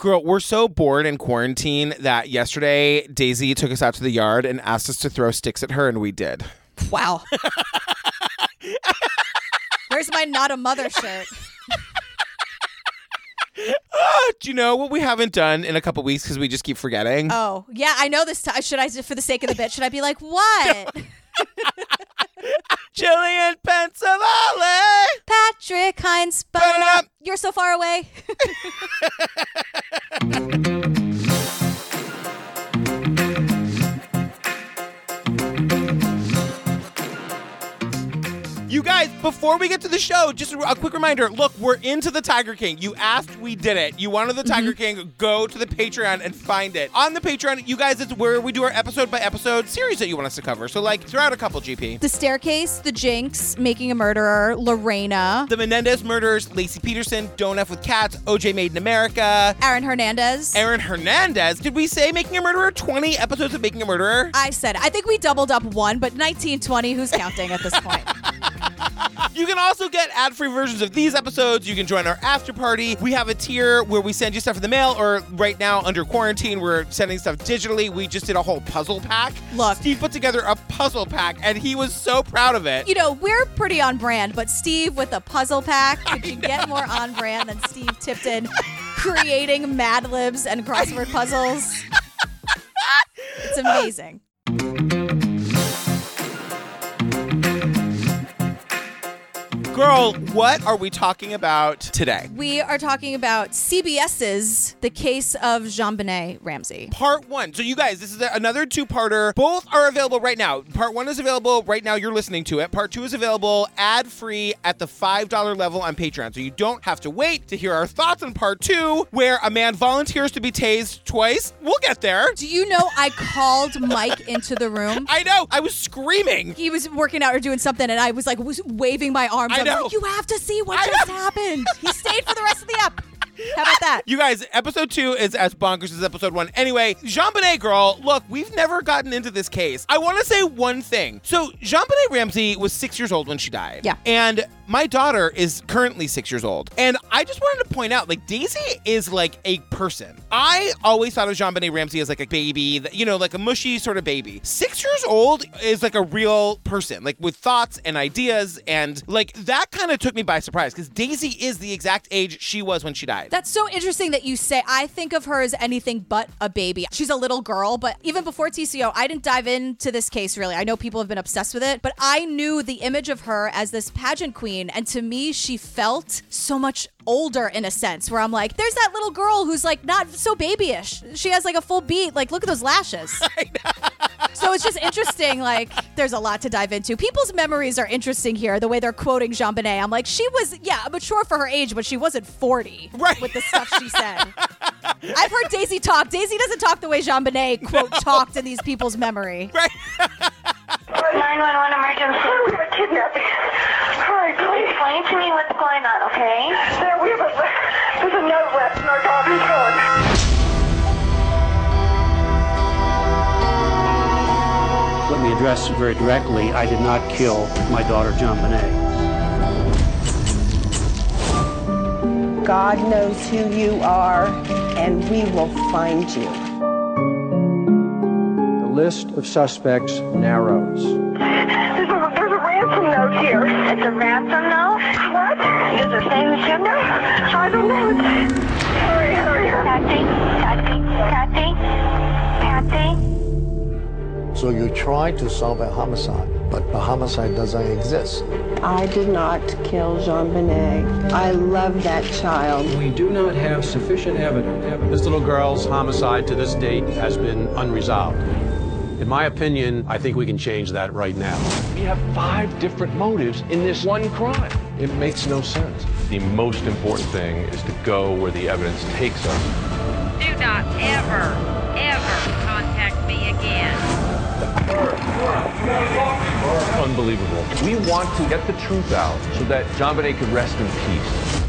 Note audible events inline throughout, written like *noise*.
Girl, we're so bored in quarantine that yesterday Daisy took us out to the yard and asked us to throw sticks at her, and we did. Wow. *laughs* Where's my not a mother shirt? Ah, do you know what we haven't done in a couple weeks because we just keep forgetting? Oh, yeah, I know this time. Should I, for the sake of the bit, should I be like, what? *laughs* *laughs* Jillian Pensavalli! Patrick Hinds, but Burn up. you're so far away. *laughs* *laughs* You guys, before we get to the show, just a quick reminder look, we're into the Tiger King. You asked, we did it. You wanted the Tiger mm-hmm. King, go to the Patreon and find it. On the Patreon, you guys, it's where we do our episode by episode series that you want us to cover. So, like, throw out a couple, GP. the Staircase, The Jinx, Making a Murderer, Lorena, The Menendez murders, Laci Peterson, Don't F with Cats, OJ Made in America, Aaron Hernandez. Aaron Hernandez. Did we say Making a Murderer? 20 episodes of Making a Murderer? I said, I think we doubled up one, but 1920, who's counting at this point? *laughs* You can also get ad free versions of these episodes. You can join our after party. We have a tier where we send you stuff in the mail, or right now, under quarantine, we're sending stuff digitally. We just did a whole puzzle pack. Look. Steve put together a puzzle pack, and he was so proud of it. you know, we're pretty on brand, but Steve with a puzzle pack, could you get more on brand than Steve Tipton creating Mad Libs and crossword puzzles? *laughs* It's amazing. Girl, what are we talking about today? We are talking about CBS's The Case of Jean Benet Ramsey. Part one. So, you guys, this is another two parter. Both are available right now. Part one is available right now. You're listening to it. Part two is available ad free at the $5 level on Patreon. So, you don't have to wait to hear our thoughts on part two, where a man volunteers to be tased twice. We'll get there. Do you know I called Mike into the room? *laughs* I know. I was screaming. He was working out or doing something, and I was like was waving my arms. I I'm know. like, you have to see what I just know. happened. He stayed for the rest of the app. How about that? *laughs* You guys, episode two is as bonkers as episode one. Anyway, Jean Benet girl, look, we've never gotten into this case. I want to say one thing. So, Jean Benet Ramsey was six years old when she died. Yeah. And my daughter is currently six years old. And I just wanted to point out, like, Daisy is like a person. I always thought of Jean Benet Ramsey as like a baby, that- you know, like a mushy sort of baby. Six years old is like a real person, like with thoughts and ideas. And like that kind of took me by surprise because Daisy is the exact age she was when she died. That's so interesting that you say. I think of her as anything but a baby. She's a little girl, but even before TCO, I didn't dive into this case really. I know people have been obsessed with it, but I knew the image of her as this pageant queen. And to me, she felt so much older in a sense, where I'm like, there's that little girl who's like not so babyish. She has like a full beat. Like, look at those lashes. *laughs* So it's just interesting. Like, there's a lot to dive into. People's memories are interesting here. The way they're quoting Jean Benet. I'm like, she was, yeah, mature for her age, but she wasn't 40 Right. with the stuff she said. I've heard Daisy talk. Daisy doesn't talk the way Jean Benet quote talked in these people's memory. Right. *laughs* 911 emergency. We have a kidnapping. Hurry, please. Explain to me what's going on, okay? There, we have a, there's a note left in our daughter's gun. Let me address very directly. I did not kill my daughter, JonBenét. God knows who you are, and we will find you. The list of suspects narrows. There's a, there's a ransom note here. It's a ransom note? What? Does it say the gender? I don't know. Hurry, hurry, hurry. Patsy, Patsy, Patsy, Patsy. So you try to solve a homicide, but the homicide doesn't exist. I did not kill Jean Benet. I love that child. We do not have sufficient evidence. This little girl's homicide to this date has been unresolved. In my opinion, I think we can change that right now. We have five different motives in this one crime. It makes no sense. The most important thing is to go where the evidence takes us. Do not ever, ever contact me again. Unbelievable. We want to get the truth out so that JonBenét could rest in peace.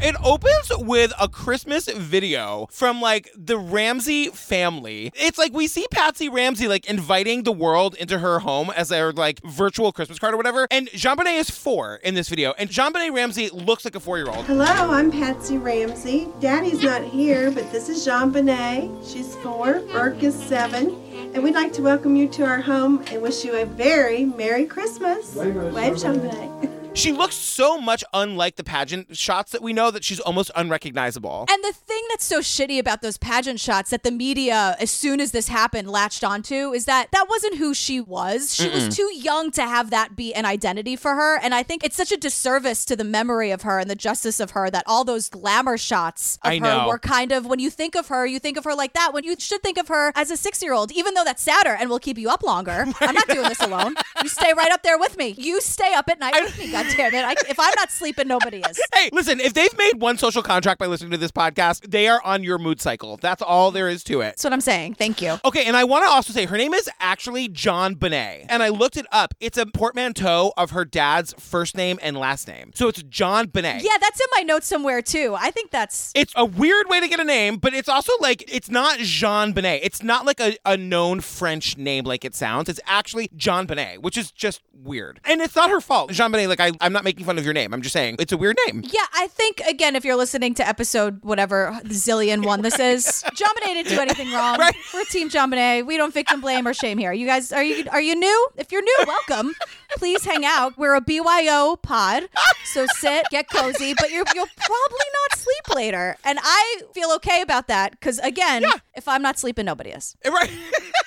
it opens with a Christmas video from like the Ramsey family. It's like we see Patsy Ramsey like inviting the world into her home as their like virtual Christmas card or whatever. And Jean Bonnet is four in this video, and Jean Bonnet Ramsey looks like a four year old. Hello, I'm Patsy Ramsey. Daddy's not here, but this is Jean Bonnet. She's four, Burke is seven, and we'd like to welcome you to our home and wish you a very Merry Christmas. Wave, Jean Bonnet. She looks so much unlike the pageant shots that we know that she's almost unrecognizable. And the thing that's so shitty about those pageant shots that the media, as soon as this happened, latched onto is that that wasn't who she was. She was Mm-mm. too young to have that be an identity for her. And I think it's such a disservice to the memory of her and the justice of her that all those glamour shots of I her know. were kind of, when you think of her, you think of her like that, when you should think of her as a six year old, even though that's sadder and will keep you up longer. *laughs* I'm not doing this alone. You stay right up there with me. You stay up at night with me, God damn it. I, if I'm not sleeping, nobody is. *laughs* Hey, listen, if they've made one social contract by listening to this podcast, they are on your mood cycle. That's all there is to it. That's what I'm saying. Thank you. Okay, and I want to also say her name is actually JonBenét. And I looked it up. It's a portmanteau of her dad's first name and last name. So it's JonBenét. Yeah, that's in my notes somewhere too. I think that's It's a weird way to get a name, but it's also like, it's not Jean Bonet. It's not like a, a known French name like it sounds. It's actually JonBenét, which is just weird. And it's not her fault. Jean Bonet, like, I, I'm not making fun of your name. I'm just saying it's a weird name. Yeah, I think again, if you're listening to episode whatever zillion one this is, *laughs* JonBenét didn't do anything wrong. We're Team JonBenét. We don't victim blame or shame here. You guys, are you are you new? If you're new, welcome. Please hang out. We're a BYO pod, so sit, get cozy. But you're you'll probably not sleep later, and I feel okay about that because again, if I'm not sleeping, nobody is. Right. *laughs*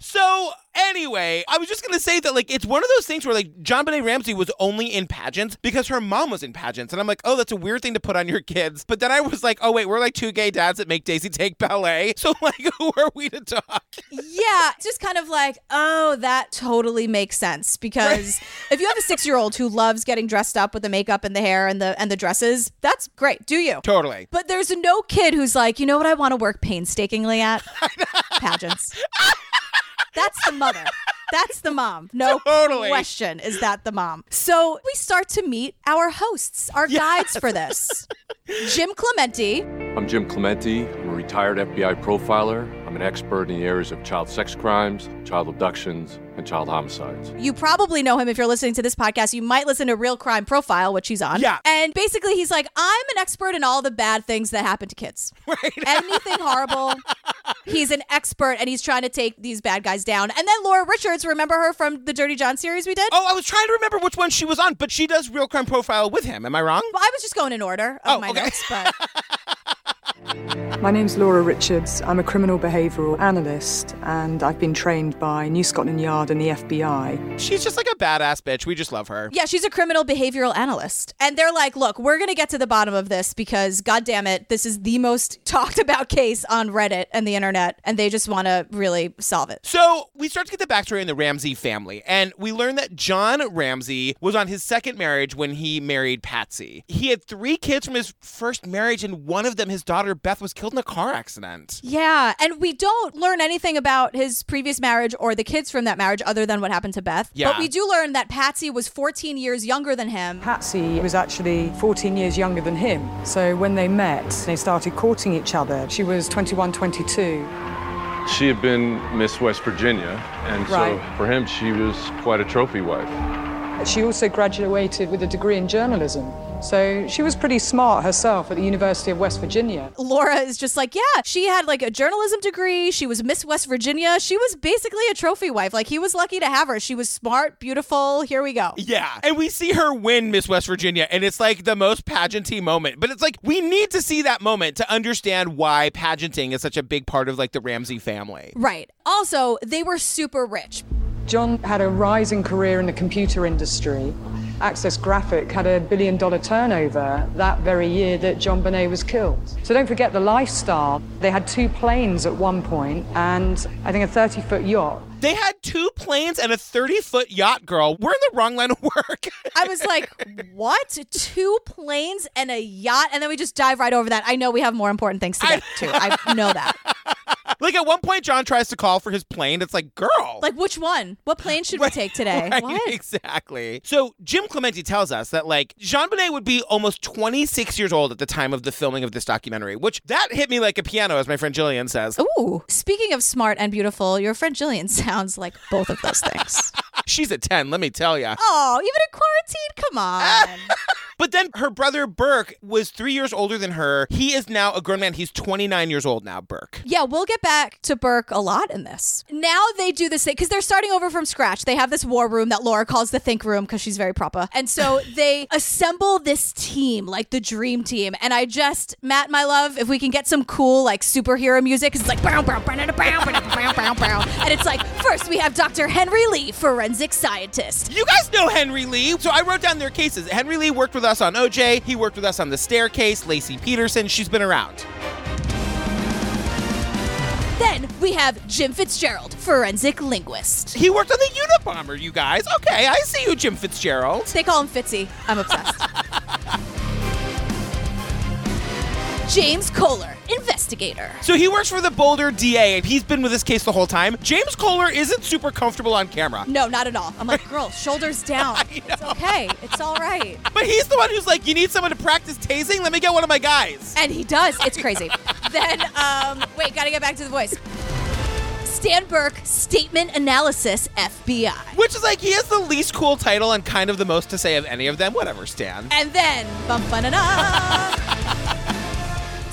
So anyway, I was just gonna say that like it's one of those things where like JonBenét Ramsey was only in pageants because her mom was in pageants, and I'm like, oh, that's a weird thing to put on your kids. But then I was like, oh wait, we're like two gay dads that make Daisy take ballet, *laughs* so like who are we to talk? Yeah, just kind of like, oh, that totally makes sense because if you have a six-year-old who loves getting dressed up with the makeup and the hair and the and the dresses, that's great. Do you? Totally. But there's no kid who's like, you know what I want to work painstakingly at? *laughs* Pageants. *laughs* That's the mother. That's the mom. No Totally. question is that the mom. So we start to meet our hosts, our guides for this. Jim Clemente, I'm Jim Clemente. I'm a retired FBI profiler. I'm an expert in the areas of child sex crimes, child abductions, and child homicides. You probably know him if you're listening to this podcast. You might listen to Real Crime Profile, which he's on. Yeah. And basically, he's like, I'm an expert in all the bad things that happen to kids. *laughs* Right. Anything horrible. He's an expert and he's trying to take these bad guys down. And then Laura Richards, remember her from the Dirty John series we did? Oh, I was trying to remember which one she was on, but she does Real Crime Profile with him. Am I wrong? Well, I was just going in order of Oh, my okay. notes, but *laughs* My name's Laura Richards. I'm a criminal behavioural analyst and I've been trained by New Scotland Yard and the FBI. She's just like a badass bitch. We just love her. yeah, she's a criminal behavioral analyst. And they're like, look, we're going to get to the bottom of this because, God damn it, this is the most *laughs* talked about case on Reddit and the internet. And they just want to really solve it. So we start to get the backstory in the Ramsey family, and we learn that John Ramsey was on his second marriage when he married Patsy. He had three kids from his first marriage, and one of them, his daughter Beth, was killed in a car accident. Yeah, and we don't learn anything about his previous marriage or the kids from that marriage other than what happened to Beth. Yeah. But we do learn that Patsy was 14 years younger than him. Patsy was actually 14 years younger than him. So when they met, they started courting each other. She was 21, 22. She had been Miss West Virginia, and Right. so for him, she was quite a trophy wife. She also graduated with a degree in journalism. So she was pretty smart herself at the University of West Virginia. Laura is just like, yeah, she had like a journalism degree. She was Miss West Virginia. She was basically a trophy wife. Like he was lucky to have her. She was smart, beautiful. Here we go. Yeah. And we see her win Miss West Virginia, and it's like the most pageanty moment. But it's like we need to see that moment to understand why pageanting is such a big part of like the Ramsey family. Right. Also, they were super rich. John had a rising career in the computer industry. Access Graphic had a billion dollar turnover that very year that John Bonet was killed. So don't forget the lifestyle. They had two planes at one point and I think a 30 foot yacht. They had two planes and a 30 foot yacht, girl. We're in the wrong line of work. *laughs* I was like, what? Two planes and a yacht? And then we just dive right over that. I know we have more important things to get to. I know that. *laughs* like at one point, John tries to call for his plane. It's like, girl. Like which one? What plane should we take today? Right, What? exactly. So Jim Clemente tells us that like Jean Bonnet would be almost 26 years old at the time of the filming of this documentary, which that hit me like a piano, as my friend Jillian says. Ooh. Speaking of smart and beautiful, your friend Jillian *laughs* sounds like both of those things. *laughs* She's a 10, let me tell you. oh, even in quarantine? Come on. *laughs* But then her brother Burke was three years older than her. He is now a grown man. He's 29 years old now, Burke. Yeah, we'll get back to Burke a lot in this. Now they do this thing because they're starting over from scratch. They have this war room that Laura calls the think room because she's very proper. And so *laughs* they assemble this team, like the dream team. And I just, Matt, my love, if we can get some cool like superhero music, it's like bow, bow, bow, bow, bow, bow, bow, bow. And it's like, first we have Dr. Henry Lee, forensic scientist. You guys know Henry Lee. So I wrote down their cases. Henry Lee worked with us on OJ. He worked with us on The Staircase. Laci Peterson, she's been around. Then we have Jim Fitzgerald, forensic linguist. He worked on the Unabomber, you guys. Okay, I see you, Jim Fitzgerald. They call him Fitzy. I'm obsessed. *laughs* James Kolar, investigator. So he works for the Boulder DA. And he's been with this case the whole time. James Kolar isn't super comfortable on camera. No, not at all. I'm like, girl, shoulders *laughs* down. It's okay. It's all right. But he's the one who's like, you need someone to practice tasing? Let me get one of my guys. And he does. It's *laughs* crazy. then, um, wait, gotta get back to the voice. Stan Burke, Statement Analysis, FBI. Which is like, he has the least cool title and kind of the most to say of any of them. Whatever, Stan. And then, bum ba na na,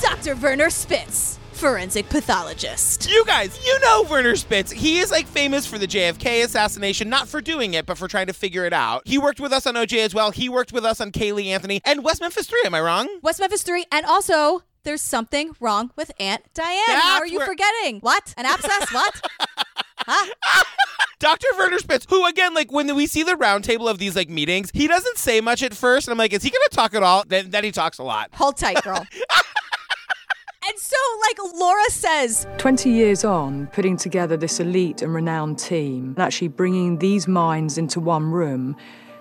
Dr. Werner Spitz, forensic pathologist. You guys, you know Werner Spitz. He is like famous for the JFK assassination, not for doing it, but for trying to figure it out. He worked with us on OJ as well. He worked with us on Caylee Anthony and West Memphis 3. Am I wrong? West Memphis 3, and also there's something wrong with Aunt Diane. How are you where- forgetting? What? An abscess? what? *laughs* Dr. Werner Spitz, who again, like when we see the roundtable of these like meetings, he doesn't say much at first, and I'm like, is he gonna talk at all? Then, then he talks a lot. Hold tight, girl. *laughs* and so, like Laura says, 20 years on, putting together this elite and renowned team, and actually bringing these minds into one room,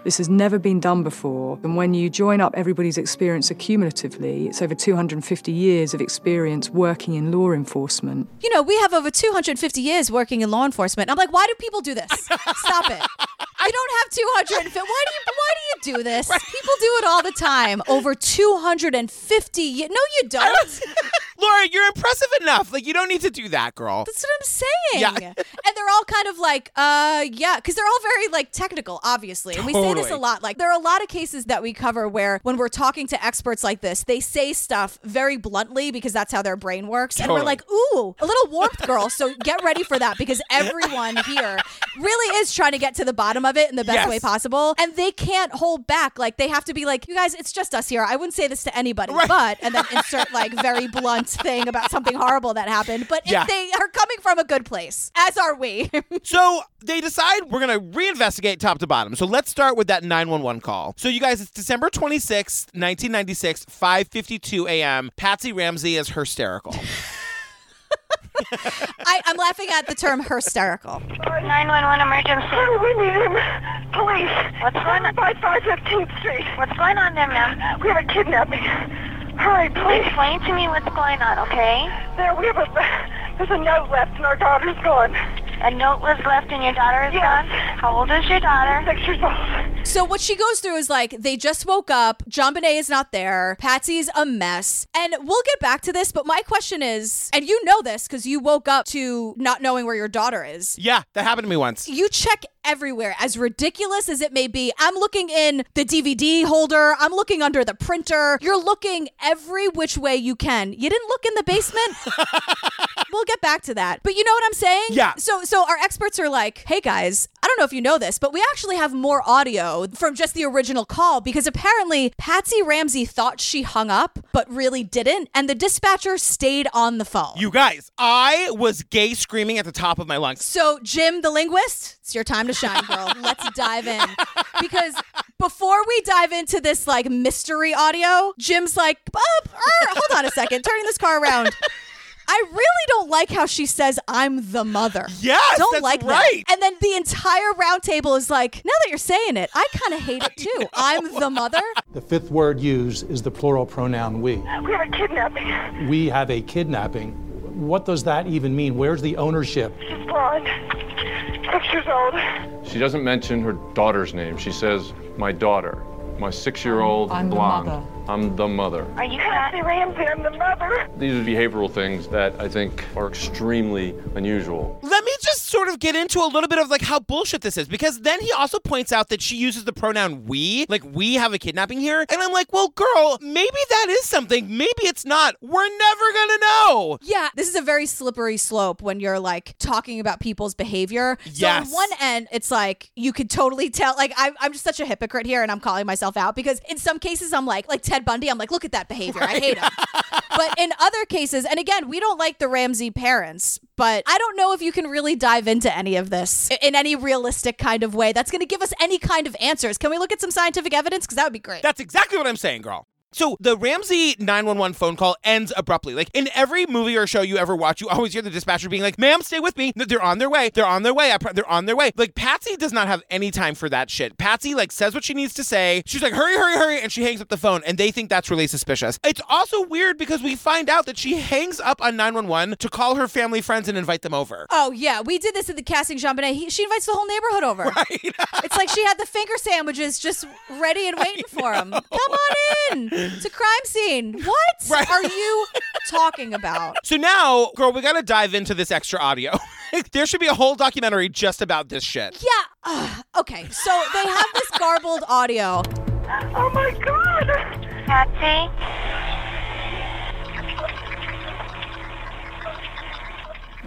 this has never been done before. And when you join up everybody's experience accumulatively, it's over 250 years of experience working in law enforcement. you know, we have over 250 years working in law enforcement. I'm like, why do people do this? Stop it. We don't have 250. Why do you? Why do you do this? People do it all the time. Over 250. ye- No, you don't. *laughs* Laura, you're impressive enough. Like you don't need to do that, girl. That's what I'm saying. Yeah. and they're all kind of like, uh, yeah, because they're all very like technical, obviously. And we say this a lot. Like, there are a lot of cases that we cover where when we're talking to experts like this, they say stuff very bluntly because that's how their brain works. Totally. And we're like, ooh, a little warmth, girl. So get ready for that because everyone here really is trying to get to the bottom of it in the best Yes. way possible. And they can't hold back. Like, they have to be like, you guys, it's just us here. I wouldn't say this to anybody, Right. but, and then insert like very blunt thing about something horrible that happened. But if Yeah. they are coming from a good place, as are we. So they decide we're gonna reinvestigate top to bottom. So let's start with that 911 call. So you guys, it's December 26th, 1996, 5:52 a.m. Patsy Ramsey is hysterical. I, I'm laughing at the term hysterical. 911 emergency. We need him. Police. What's going on? 5515th Street. What's going on there, ma'am? We have a kidnapping. Hurry, please. Explain to me what's going on, okay? There, we have a... There's a note left and our daughter's gone. A note was left and your daughter is gone? How old is your daughter? Six years old. So what she goes through is like they just woke up. John Bonet is not there. Patsy's a mess, and we'll get back to this. But my question is, and you know this because you woke up to not knowing where your daughter is. yeah, that happened to me once. You check everywhere, as ridiculous as it may be. I'm looking in the DVD holder. I'm looking under the printer. You're looking every which way you can. You didn't look in the basement. *laughs* we'll get back to that. But you know what I'm saying? Yeah. So so our experts are like, "Hey guys, I don't know if you know this, but we actually have more audio from just the original call because apparently Patsy Ramsey thought she hung up, but really didn't, and the dispatcher stayed on the phone." You guys, I was gay screaming at the top of my lungs. So, Jim the linguist, it's your time to shine, girl. *laughs* Let's dive in. Because before we dive into this like mystery audio, Jim's like, "Up, er, hold on a second, turning this car around. I really don't like how she says I'm the mother. Yes, don't that's like right. that. And then the entire round table is like, now that you're saying it, I kind of hate it too. I'm the mother. The fifth word used is the plural pronoun we. We have a kidnapping. We have a kidnapping. What does that even mean? Where's the ownership? She's blonde. Six years old. She doesn't mention her daughter's name. She says, my daughter, my six-year-old I'm the blonde. Mother. I'm the mother. Are you Kathy Ramsey? I'm the mother. These are behavioral things that I think are extremely unusual. Let me just sort of get into a little bit of like how bullshit this is because then he also points out that she uses the pronoun we, like we have a kidnapping here. And I'm like, well, girl, maybe that is something. Maybe it's not. We're never gonna know. Yeah, this is a very slippery slope when you're like talking about people's behavior. So Yes. on one end, it's like you could totally tell. Like I'm, I'm just such a hypocrite here, and I'm calling myself out because in some cases I'm like, like Ted Bundy, I'm like, look at that behavior, I hate him. but in other cases, and again, we don't like the Ramsey parents, but I don't know if you can really dive into any of this in any realistic kind of way that's going to give us any kind of answers. Can we look at some scientific evidence? Because that would be great. That's exactly what I'm saying, girl. So the Ramsey 911 phone call ends abruptly. Like in every movie or show you ever watch, you always hear the dispatcher being like, "Ma'am, stay with me. They're on their way. They're on their way. I pro- They're on their way." Like Patsy does not have any time for that shit. Patsy like says what she needs to say. She's like, "Hurry, hurry, hurry," and she hangs up the phone. And they think that's really suspicious. It's also weird because we find out that she hangs up on 911 to call her family friends and invite them over. Oh yeah, we did this at the casting Jean Bonnet. He, she invites the whole neighborhood over. *laughs* Right? it's like she had the finger sandwiches just ready and waiting *laughs* for him. Come on in. It's a crime scene. *laughs* What Right. are you talking about? So now, girl, we gotta dive into this extra audio. *laughs* there should be a whole documentary just about this shit. Yeah. ugh, okay. So they have this garbled audio. Oh my god. Patsy?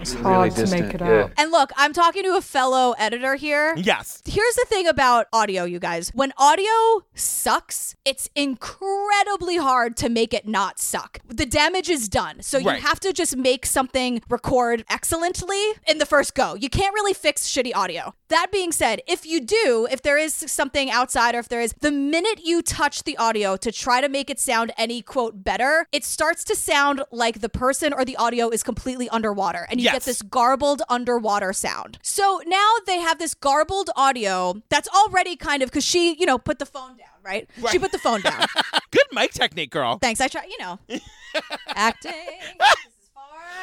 It's hard to make it out. And look, I'm talking to a fellow editor here. Yes. Here's the thing about audio, you guys. When audio sucks, it's incredibly hard to make it not suck. The damage is done. So you Right. have to just make something record excellently in the first go. You can't really fix shitty audio. That being said, if you do, if there is something outside or if there is, the minute you touch the audio to try to make it sound any quote better, it starts to sound like the person or the audio is completely underwater and you Yes. get this garbled underwater sound. So now they have this garbled audio that's already kind of because she, you know, put the phone down, right? She put the phone down. *laughs* Good mic technique, girl. Thanks. I try, you know, *laughs* acting.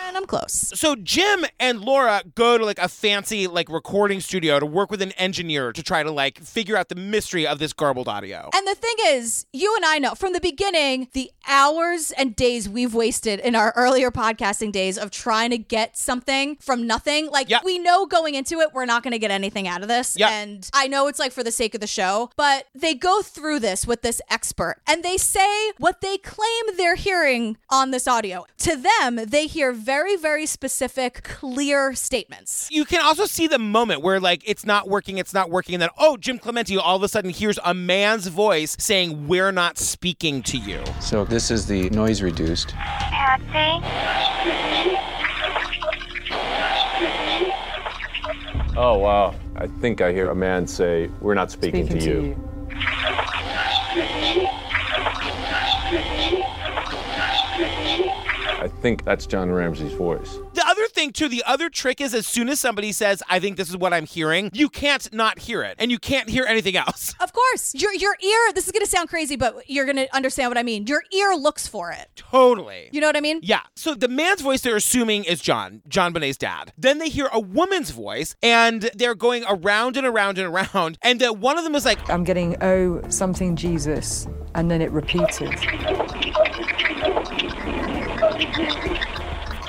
This is far and I'm close. So Jim and Laura go to like a fancy like recording studio to work with an engineer to try to like figure out the mystery of this garbled audio. And the thing is, you and I know from the beginning the hours and days we've wasted in our earlier podcasting days of trying to get something from nothing. Like, Yep. we know going into it, we're not going to get anything out of this. Yep. And I know it's like for the sake of the show, but they go through this with this expert and they say what they claim they're hearing on this audio. To them, they hear very, very very specific, clear statements. you can also see the moment where like it's not working, it's not working, and then oh, Jim Clemente all of a sudden hears a man's voice saying, "We're not speaking to you." So this is the noise reduced. Patsy? Oh, wow. I think I hear a man say, We're not speaking, Speaking to, you. I think that's John Ramsey's voice. The other thing too, the other trick is as soon as somebody says, "I think this is what I'm hearing," you can't not hear it, and you can't hear anything else. Of course, your your ear. This is gonna sound crazy, but you're gonna understand what I mean. Your ear looks for it. Totally. You know what I mean? Yeah. So the man's voice they're assuming is John, John Bonet's dad. Then they hear a woman's voice and they're going around and around and around. And uh, one of them is like, I'm getting, oh, something Jesus, and then it repeated. いい?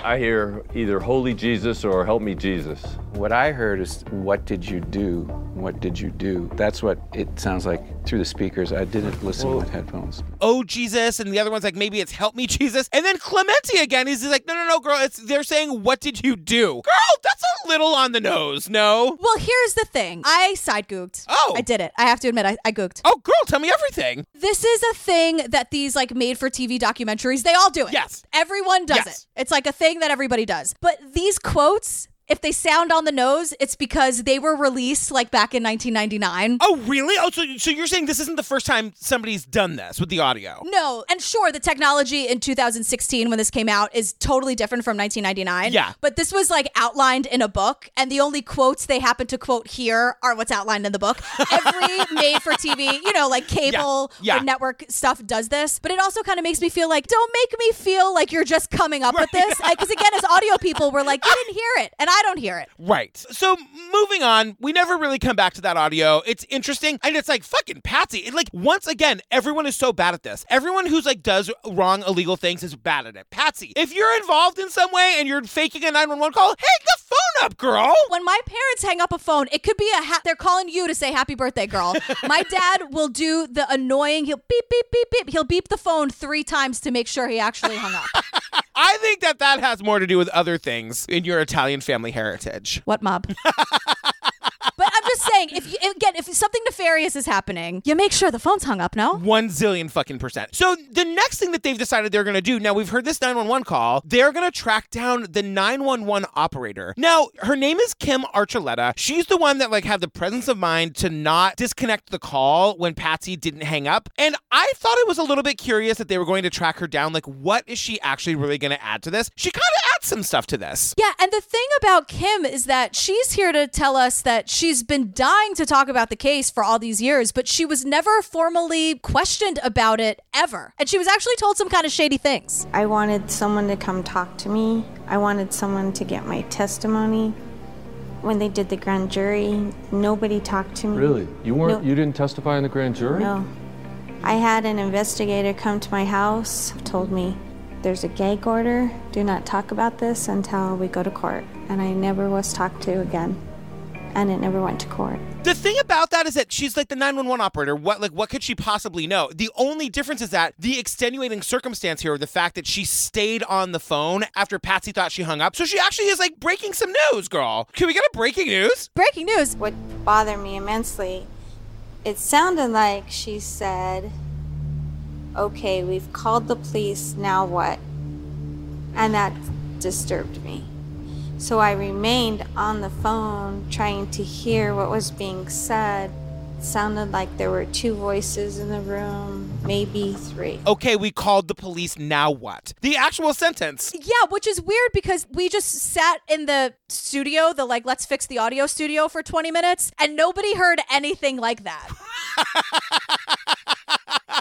I hear either Holy Jesus or Help Me Jesus. What I heard is, what did you do? What did you do? That's what it sounds like through the speakers. I didn't listen with headphones. oh, Jesus. And the other one's like, maybe it's help me, Jesus. And then Clemente again is like, no, no, no, girl. It's They're saying, what did you do? Girl, that's a little on the nose, no? Well, here's the thing. I side googed. Oh. I did it. I have to admit, I, I googed. Oh, girl, tell me everything. This is a thing that these like made for TV documentaries, they all do it. Yes. Everyone does Yes. it. It's like a thing that everybody does. But these quotes, if they sound on the nose, it's because they were released like back in 1999. Oh, really? Oh, so so you're saying this isn't the first time somebody's done this with the audio? No, and sure, the technology in 2016 when this came out is totally different from 1999. Yeah. But this was like outlined in a book, and the only quotes they happen to quote here are what's outlined in the book. *laughs* Every made for TV, you know, like cable Yeah. or network stuff does this, but it also kind of makes me feel like, don't make me feel like you're just coming up with this. Because again, as audio people, we're like, you didn't hear it, and I don't hear it. Right. So moving on, we never really come back to that audio. It's interesting. And it's like fucking Patsy. It, like once again, everyone is so bad at this. Everyone who's like does wrong illegal things is bad at it. Patsy, if you're involved in some way and you're faking a 911 call, hang the phone up, girl. When my parents hang up a phone, it could be a ha- they're calling you to say happy birthday, girl. *laughs* my dad will do the annoying. He'll beep beep beep beep. He'll beep the phone three times to make sure he actually hung up. I think that that has more to do with other things in your Italian family heritage. What mob? *laughs* just saying, if you, again, if something nefarious is happening, you make sure the phone's hung up. No. One zillion fucking percent. So the next thing that they've decided they're going to do, now we've heard this 911 call, they're going to track down the 911 operator. Now, her name is Kim Archuleta. She's the one that like had the presence of mind to not disconnect the call when Patsy didn't hang up. And I thought it was a little bit curious that they were going to track her down. Like, what is she actually really going to add to this? She kind of adds some stuff to this. Yeah, and the thing about Kim is that she's here to tell us that she's been dying to talk about the case for all these years, but she was never formally questioned about it ever. And she was actually told some kind of shady things. I wanted someone to come talk to me. I wanted someone to get my testimony. When they did the grand jury, nobody talked to me. Really? You weren't? No. You didn't testify in the grand jury? No. I had an investigator come to my house, told me there's a gag order. Do not talk about this until we go to court. And I never was talked to again. And it never went to court. The thing about that is that she's like the 911 operator. What like what could she possibly know? The only difference is that the extenuating circumstance here, the fact that she stayed on the phone after Patsy thought she hung up. So she actually is like breaking some news, girl. Can we get a breaking news? Breaking news. What bothered me immensely, it sounded like she said, Okay, we've called the police, now what? And that disturbed me. So I remained on the phone trying to hear what was being said. It sounded like there were two voices in the room, maybe three. Okay, we called the police. Now what? The actual sentence. Yeah, which is weird because we just sat in the studio, the like, let's fix the audio studio for 20 minutes, and nobody heard anything like that. *laughs*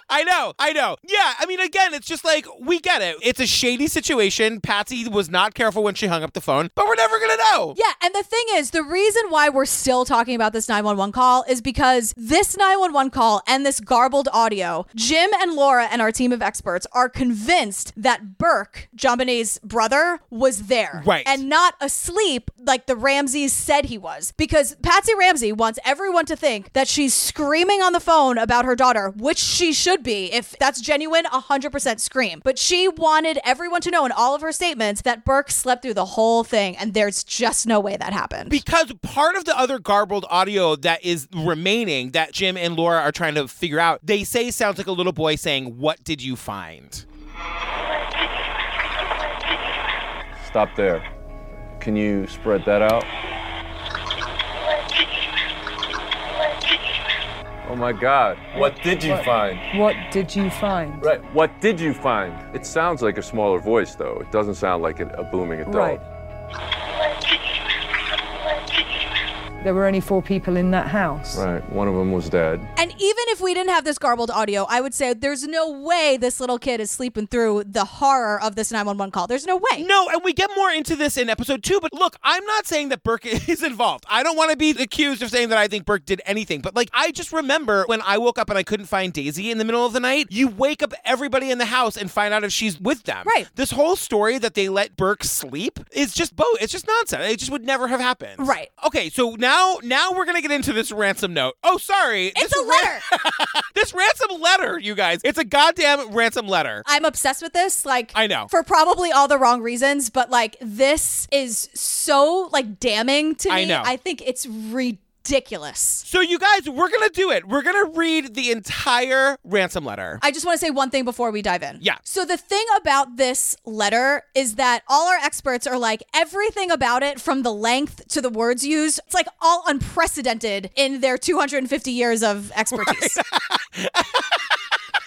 I know, I know. Yeah, I mean, again, it's just like we get it. It's a shady situation. Patsy was not careful when she hung up the phone, but we're never gonna know. Yeah, and the thing is, the reason why we're still talking about this 911 call is because this 911 call and this garbled audio, Jim and Laura and our team of experts are convinced that Burke, John brother, was there. Right. And not asleep like the Ramseys said he was. Because Patsy Ramsey wants everyone to think that she's screaming on the phone about her daughter, which she should be. If that's genuine, 100% scream. But she wanted everyone to know in all of her statements that Burke slept through the whole thing, and there's just no way that happened. Because part of the other garbled audio that is remaining that Jim and Laura are trying to figure out, they say sounds like a little boy saying, What did you find? Stop there. Can you spread that out? Oh my God. What did you What- find? What did you find? Right. What did you find? It sounds like a smaller voice, though. It doesn't sound like a, a booming adult. Right. There were only four people in that house. Right. One of them was dead. And even if we didn't have this garbled audio, I would say there's no way this little kid is sleeping through the horror of this 911 call. There's no way. No, and we get more into this in episode two, but look, I'm not saying that Burke *laughs* is involved. I don't want to be accused of saying that I think Burke did anything, but like, I just remember when I woke up and I couldn't find Daisy in the middle of the night, you wake up everybody in the house and find out if she's with them. Right. This whole story that they let Burke sleep is just both. It's just nonsense. It just would never have happened. Right. Okay, so now, now now we're gonna get into this ransom note. Oh, sorry. It's This a letter. *laughs* this ransom letter, you guys. It's a goddamn ransom letter. I'm obsessed with this. Like, I know. for probably all the wrong reasons, but like, this is so like damning to me. I know. I think it's ridiculous. Ridiculous. So, you guys, we're going to do it. We're going to read the entire ransom letter. I just want to say one thing before we dive in. Yeah. So the thing about this letter is that all our experts are like everything about it from the length to the words used, it's like all unprecedented in their 250 years of expertise. *laughs*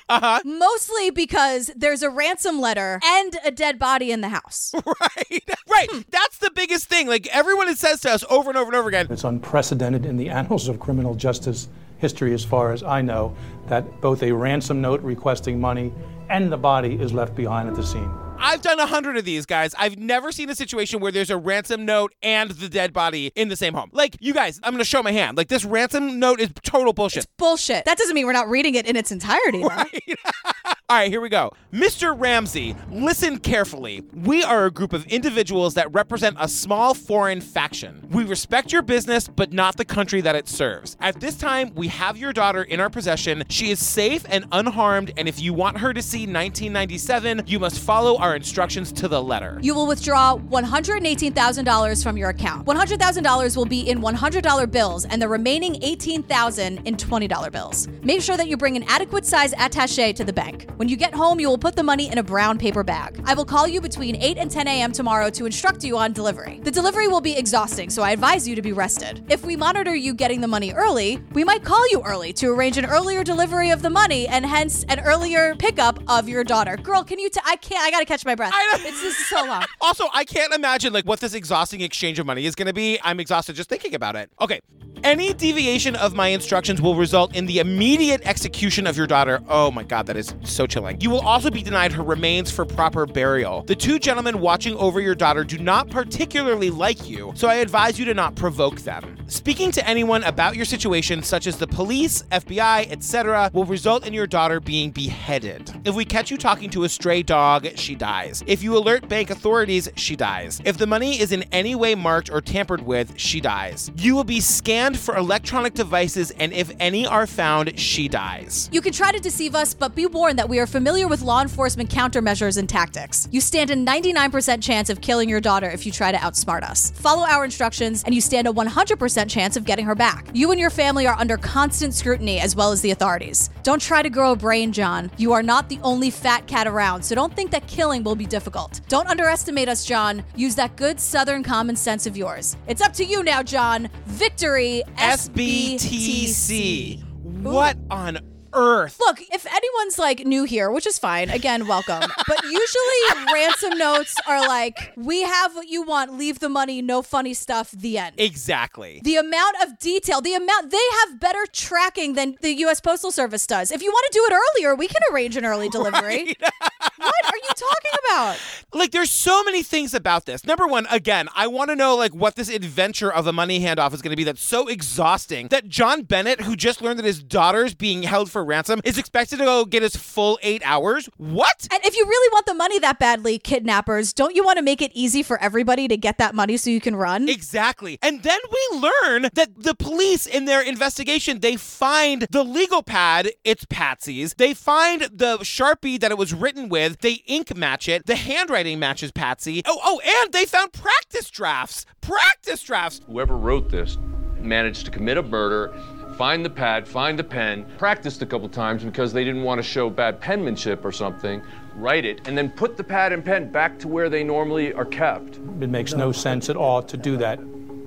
Uh-huh. Mostly because there's a ransom letter and a dead body in the house. *laughs* right. Right. That's the biggest thing. Like everyone it says to us over and over and over again. It's unprecedented in the annals of criminal justice history, as far as I know, that both a ransom note requesting money and the body is left behind at the scene. I've done a hundred of these, guys. I've never seen a situation where there's a ransom note and the dead body in the same home. Like, you guys, I'm gonna show my hand. Like, this ransom note is total bullshit. Bullshit. That doesn't mean we're not reading it in its entirety. though. *laughs* All right, here we go. Mr. Ramsey, listen carefully. We are a group of individuals that represent a small foreign faction. We respect your business, but not the country that it serves. At this time, we have your daughter in our possession. She is safe and unharmed, and if you want her to see 1997, you must follow our instructions to the letter. You will withdraw $118,000 from your account. $100,000 will be in $100 bills and the remaining 18,000 in $20 bills. Make sure that you bring an adequate size attaché to the bank. When you get home, you will put the money in a brown paper bag. I will call you between 8 and 10 a.m. tomorrow to instruct you on delivery. The delivery will be exhausting, so I advise you to be rested. If we monitor you getting the money early, we might call you early to arrange an earlier delivery of the money and hence an earlier pickup of your daughter. Girl, can you? T- I can't. I gotta catch my breath. It's this is so long. *laughs* Also, I can't imagine like what this exhausting exchange of money is to be. I'm exhausted just thinking about it. Okay. Any deviation of my instructions will result in the immediate execution of your daughter. Oh my god, that is so chilling. You will also be denied her remains for proper burial. The two gentlemen watching over your daughter do not particularly like you, so I advise you to not provoke them. Speaking to anyone about your situation, such as the police, FBI, etc., will result in your daughter being beheaded. If we catch you talking to a stray dog, she dies. If you alert bank authorities, she dies. If the money is in any way marked or tampered with, she dies. You will be scanned for electronic devices, and if any are found, she dies. You can try to deceive us, but be warned that we are familiar with law enforcement countermeasures and tactics. You stand a 99% chance of killing your daughter if you try to outsmart us. Follow our instructions, and you stand a 100% chance of getting her back. You and your family are under constant scrutiny as well as the authorities. Don't try to grow a brain, John. You are not the only fat cat around, so don't think that killing will be difficult. Don't underestimate us, John. Use that good southern common sense of yours. It's up to you now, John. Victory, SBTC. What on earth? Look, if anyone's like new here, which is fine, again, welcome. but usually ransom notes are like, we have what you want, leave the money, no funny stuff, the end. Exactly. The amount of detail, the amount, they have better tracking than the US Postal Service does. If you want to do it earlier, we can arrange an early delivery. *laughs* *laughs* what are you talking about? Like, there's so many things about this. Number one, again, I want to know like what this adventure of a money handoff is going to be that's so exhausting that John Bennett, who just learned that his daughter's being held for ransom, is expected to go get his full eight hours. What? And if you really want the money that badly, kidnappers, don't you want to make it easy for everybody to get that money so you can run? Exactly. And then we learn that the police in their investigation, they find the legal pad, it's Patsy's. They find the Sharpie that it was written with, they ink match it, the handwriting matches Patsy. Oh, oh, and they found practice drafts. Practice drafts. Whoever wrote this managed to commit a murder, find the pad, find the pen, practiced a couple times because they didn't want to show bad penmanship or something, write it, and then put the pad and pen back to where they normally are kept. It makes no sense at all to do that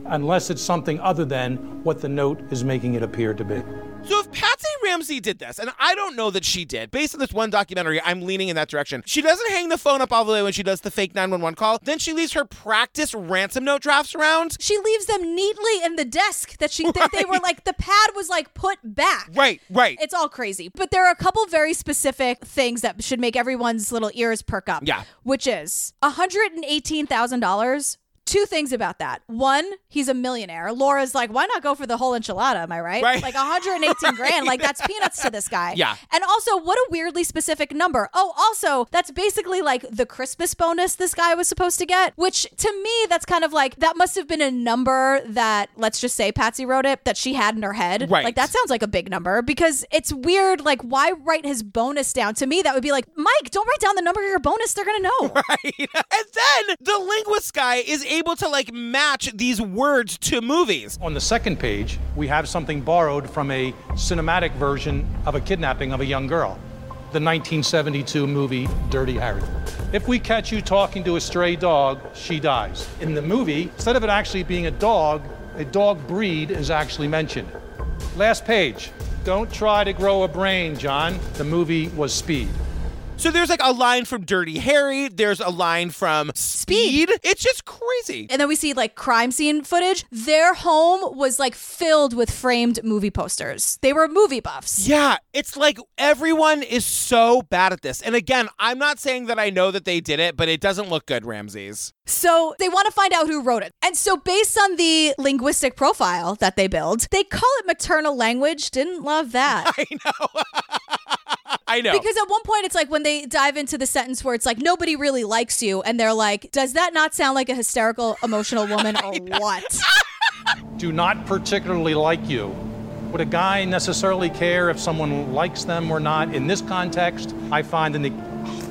unless it's something other than what the note is making it appear to be. So if Patsy Ramsey did this, and I don't know that she did, based on this one documentary, I'm leaning in that direction. She doesn't hang the phone up all the way when she does the fake 911 call. Then she leaves her practice ransom note drafts around. She leaves them neatly in the desk that she that they were like the pad was like put back. Right, right. It's all crazy. But there are a couple very specific things that should make everyone's little ears perk up. Yeah. Which is $118,000 Two things about that. One, he's a millionaire. Laura's like, why not go for the whole enchilada? Am I right? Right. Like 118 *laughs* grand. Like that's peanuts to this guy. Yeah. And also, what a weirdly specific number. Oh, also, that's basically like the Christmas bonus this guy was supposed to get, which to me, that's kind of like that must have been a number that, let's just say Patsy wrote it, that she had in her head. Right. Like that sounds like a big number because it's weird. Like, why write his bonus down? To me, that would be like, Mike, don't write down the number of your bonus. They're going to know. *laughs* Right. *laughs* And then the linguist guy is able able to like match these words to movies. On the second page, we have something borrowed from a cinematic version of a kidnapping of a young girl. The 1972 movie Dirty Harry. If we catch you talking to a stray dog, she dies. In the movie, instead of it actually being a dog, a dog breed is actually mentioned. Last page. Don't try to grow a brain, John. The movie was Speed. So there's like a line from Dirty Harry, there's a line from Speed. It's just crazy. And then we see like crime scene footage. Their home was like filled with framed movie posters. They were movie buffs. Yeah, it's like everyone is so bad at this. And again, I'm not saying that I know that they did it, but it doesn't look good, Ramseys. So they want to find out who wrote it. And so, based on the linguistic profile that they build, they call it maternal language. Didn't love that. *laughs* I know. *laughs* I know. Because at one point, it's like when they dive into the sentence where it's like, nobody really likes you. And they're like, does that not sound like a hysterical, emotional woman *laughs* or what? Do not particularly like you. Would a guy necessarily care if someone likes them or not? In this context, I find in the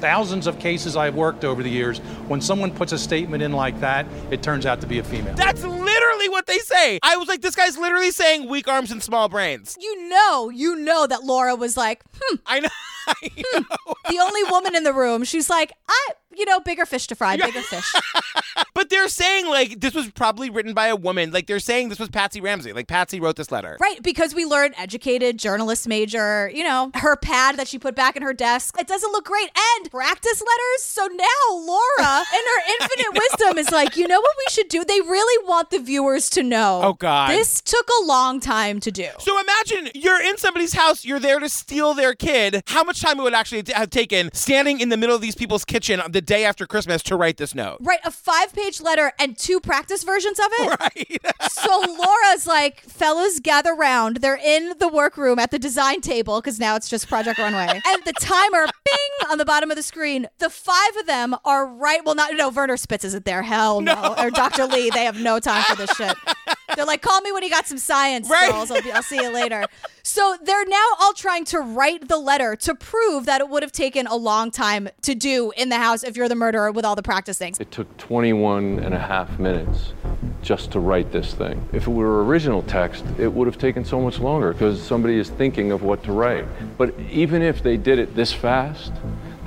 thousands of cases I've worked over the years, when someone puts a statement in like that, it turns out to be a female. That's literally what they say. I was like, this guy's literally saying weak arms and small brains. You know, you know that Laura was like, hmm. I know. *laughs* *laughs* Hmm. the only woman in the room. She's like, I, you know, bigger fish to fry, bigger fish. *laughs* But they're saying like this was probably written by a woman. Like they're saying this was Patsy Ramsey. Like Patsy wrote this letter. Right, because we learned educated journalist major, you know, her pad that she put back in her desk. It doesn't look great. And practice letters. So now Laura, in her *laughs* infinite wisdom, is like, you know what we should do? They really want the viewers to know. Oh, God. This took a long time to do. So imagine you're in somebody's house, you're there to steal their kid. How much time it would actually have taken standing in the middle of these people's kitchen the day after Christmas to write this note? Right, a five page letter and two practice versions of it. Right. *laughs* so Laura's like, fellas, gather round. They're in the workroom at the design table because now it's just Project Runway. *laughs* and the timer, bing, on the bottom of the screen. The five of them are right. Well, not, no, Werner Spitz isn't there. Hell no. Or Dr. Lee. They have no time for this shit. *laughs* They're like, call me when you got some science, Right. girls. I'll, be, I'll see you later. So they're now all trying to write the letter to prove that it would have taken a long time to do in the house if you're the murderer with all the practice things. It took 21 and a half minutes just to write this thing. If it were original text, it would have taken so much longer because somebody is thinking of what to write. But even if they did it this fast,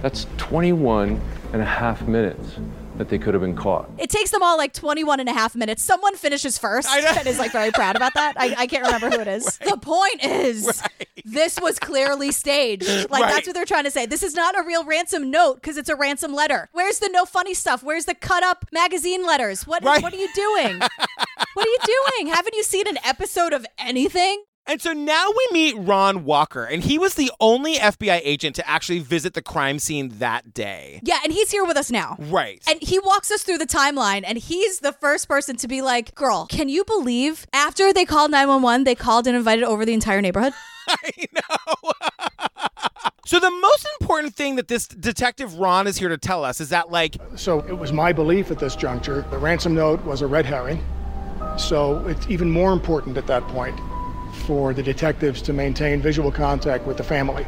that's 21 and a half minutes that they could have been caught. It takes them all like 21 and a half minutes. Someone finishes first and is like very proud about that. I, I can't remember who it is. *laughs* The point is, this was clearly staged. Like, Right. that's what they're trying to say. This is not a real ransom note because it's a ransom letter. Where's the no funny stuff? Where's the cut up magazine letters? What, Right. what are you doing? what are you doing? *laughs* Haven't you seen an episode of anything? And so now we meet Ron Walker, and he was the only FBI agent to actually visit the crime scene that day. Yeah, and he's here with us now. Right. And he walks us through the timeline, and he's the first person to be like, Girl, can you believe after they called 911, they called and invited over the entire neighborhood? *laughs* I know. *laughs* so the most important thing that this detective Ron is here to tell us is that like So it was my belief at this juncture the ransom note was a red herring. So it's even more important at that point for the detectives to maintain visual contact with the family.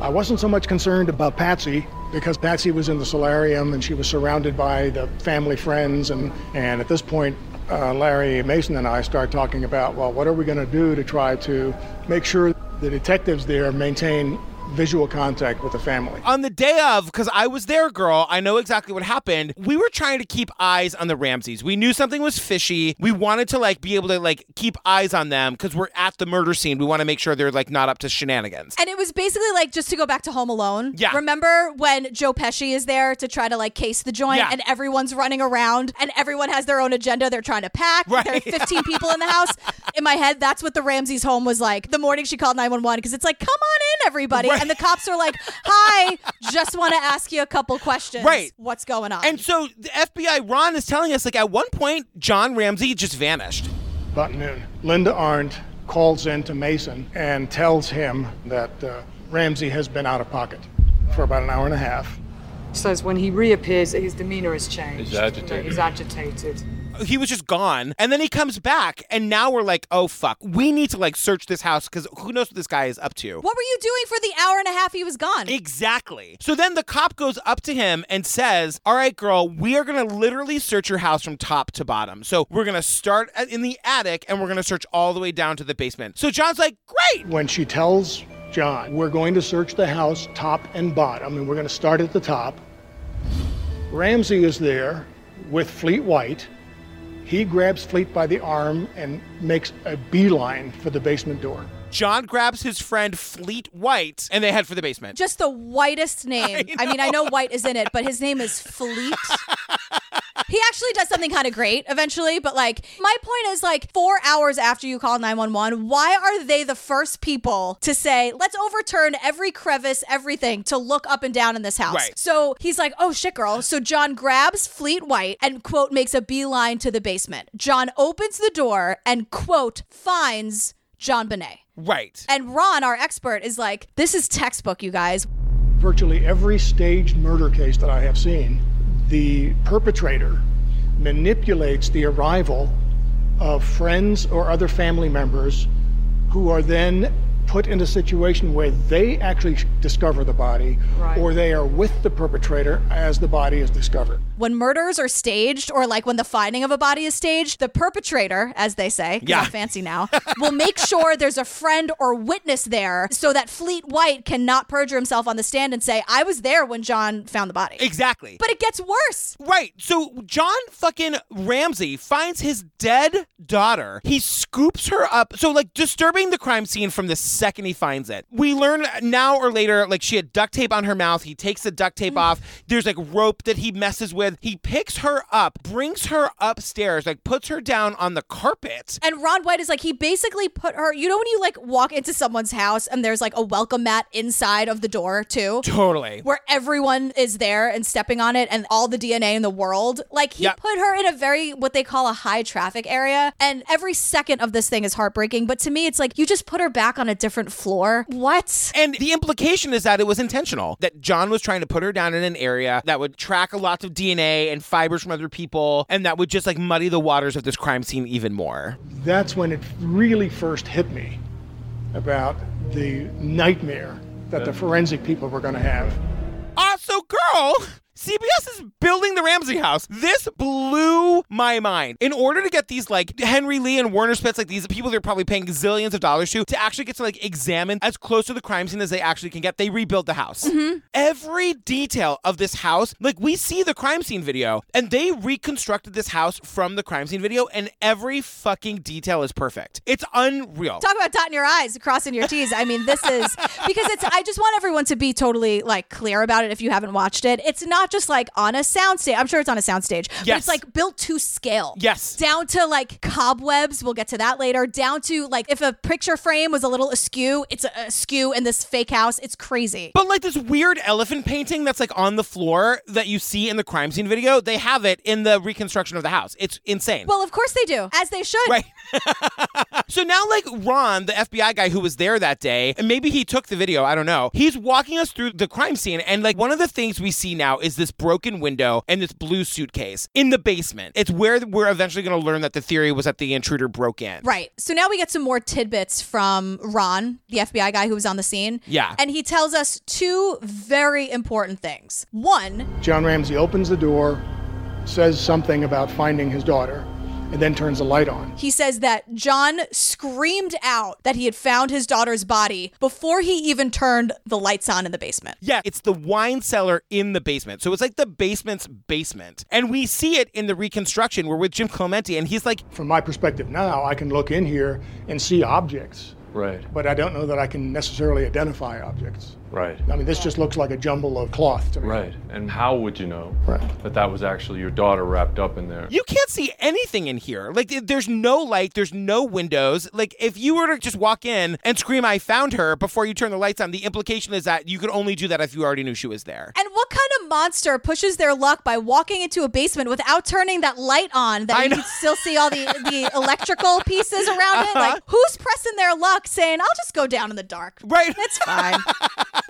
I wasn't so much concerned about Patsy because Patsy was in the solarium and she was surrounded by the family friends and, and at this point uh, Larry Mason and I start talking about well what are we going to do to try to make sure the detectives there maintain visual contact with the family. on the day of, because I was there, girl, I know exactly what happened. We were trying to keep eyes on the Ramseys. We knew something was fishy. We wanted to like be able to like keep eyes on them because we're at the murder scene. We want to make sure they're like not up to shenanigans. And it was basically like just to go back to Home Alone. Yeah. Remember when Joe Pesci is there to try to like case the joint Yeah. and everyone's running around and everyone has their own agenda they're trying to pack. Right. There are 15 people in the house. *laughs* In my head, that's what the Ramsey's home was like the morning she called 911 because it's like, come on in, everybody. Right. And the cops are like, hi, just want to ask you a couple questions. Right. What's going on? And so the FBI, Ron is telling us like at one point, John Ramsey just vanished. about noon. Linda Arndt calls in to Mason and tells him that uh, Ramsey has been out of pocket for about an hour and a half. Says when he reappears, his demeanor has changed. He's agitated. He's agitated. He was just gone. And then he comes back, and now we're like, oh fuck, we need to like search this house because who knows what this guy is up to. What were you doing for the hour and a half he was gone? Exactly. So then the cop goes up to him and says, All right, girl, we are going to literally search your house from top to bottom. So we're going to start in the attic and we're going to search all the way down to the basement. So John's like, Great. When she tells John, we're going to search the house top and bottom, and we're going to start at the top, Ramsey is there with Fleet White. He grabs Fleet by the arm and makes a beeline for the basement door. John grabs his friend Fleet White and they head for the basement. Just the whitest *laughs* name. I, mean, I know White is in it, but his name is Fleet. *laughs* he actually does something kind of great eventually, but like, my point is like, four hours after you call 911, why are they the first people to say, let's overturn every crevice, everything to look up and down in this house? Right. So he's like, oh shit, girl. So John grabs Fleet White and, quote, makes a beeline to the basement. John opens the door and, quote, finds JonBenét. Right. And Ron, our expert, is like, this is textbook, you guys. Virtually every staged murder case that I have seen, the perpetrator manipulates the arrival of friends or other family members who are then put in a situation where they actually discover the body Right. or they are with the perpetrator as the body is discovered. When murders are staged, or like when the finding of a body is staged, the perpetrator, as they say, Yeah. Fancy now, *laughs* will make sure there's a friend or witness there so that Fleet White cannot perjure himself on the stand and say, I was there when John found the body. Exactly. But it gets worse. Right. So John fucking Ramsey finds his dead daughter. He scoops her up. So like disturbing the crime scene from the second he finds it. We learn now or later like she had duct tape on her mouth. He takes the duct tape mm. off. There's like rope that he messes with. He picks her up, brings her upstairs, like puts her down on the carpet. And Ron White is like, he basically put her, you know, when you like walk into someone's house and there's like a welcome mat inside of the door, too? Totally. Where everyone is there and stepping on it and all the DNA in the world. Like, he Yep. put her in a very, what they call a high traffic area. And every second of this thing is heartbreaking. But to me, it's like, you just put her back on a different floor. What? And the implication is that it was intentional. That John was trying to put her down in an area that would track a lot of DNA and fibers from other people and that would just like muddy the waters of this crime scene even more. That's when it really first hit me about the nightmare that the forensic people were going to have. Also, girl, CBS is building the Ramsey house. This blew my mind. In order to get these like Henry Lee and Werner Spitz, like these people they're probably paying zillions of dollars to, to actually get to like examine as close to the crime scene as they actually can get, they rebuild the house. Mm-hmm. Every detail of this house, like we see the crime scene video, and they reconstructed this house from the crime scene video, and every fucking detail is perfect. It's unreal. Talk about dotting your I's, crossing your T's. I mean, this is because it's, I just want everyone to be totally like clear about it if you haven't watched it. It's not just like on a soundstage. I'm sure it's on a soundstage, but Yes. it's like built to scale. Yes. Down to like cobwebs. We'll get to that later. Down to like if a picture frame was a little askew, it's a- askew in this fake house. It's crazy. But like this weird elephant painting that's like on the floor that you see in the crime scene video, they have it in the reconstruction of the house. It's insane. Well, of course they do, as they should. Right. *laughs* so now, like Ron, the FBI guy who was there that day, and maybe he took the video, I don't know. He's walking us through the crime scene, and like one of the things we see now is this broken window and this blue suitcase in the basement. It's where we're eventually going to learn that the theory was that the intruder broke in. Right. So now we get some more tidbits from Ron, the FBI guy who was on the scene. Yeah. And he tells us two very important things. One, John Ramsey opens the door, says something about finding his daughter, and then turns the light on. he says that John screamed out that he had found his daughter's body before he even turned the lights on in the basement. Yeah, it's the wine cellar in the basement. So it's like the basement's basement. And we see it in the reconstruction. We're with Jim Clemente, and he's like, From my perspective now, I can look in here and see objects, Right, but I don't know that I can necessarily identify objects. Right, I mean, this just looks like a jumble of cloth to me. right. And how would you know Right. that that was actually your daughter wrapped up in there? You can't see anything in here. Like, there's no light, there's no windows. Like, if you were to just walk in and scream, I found her before you turn the lights on, the implication is that you could only do that if you already knew she was there. And what kind of monster pushes their luck by walking into a basement without turning that light on that I you know. can still see all the, the *laughs* electrical pieces around it? Uh-huh. Like, who's pressing their luck saying, I'll just go down in the dark? Right. It's *laughs* fine.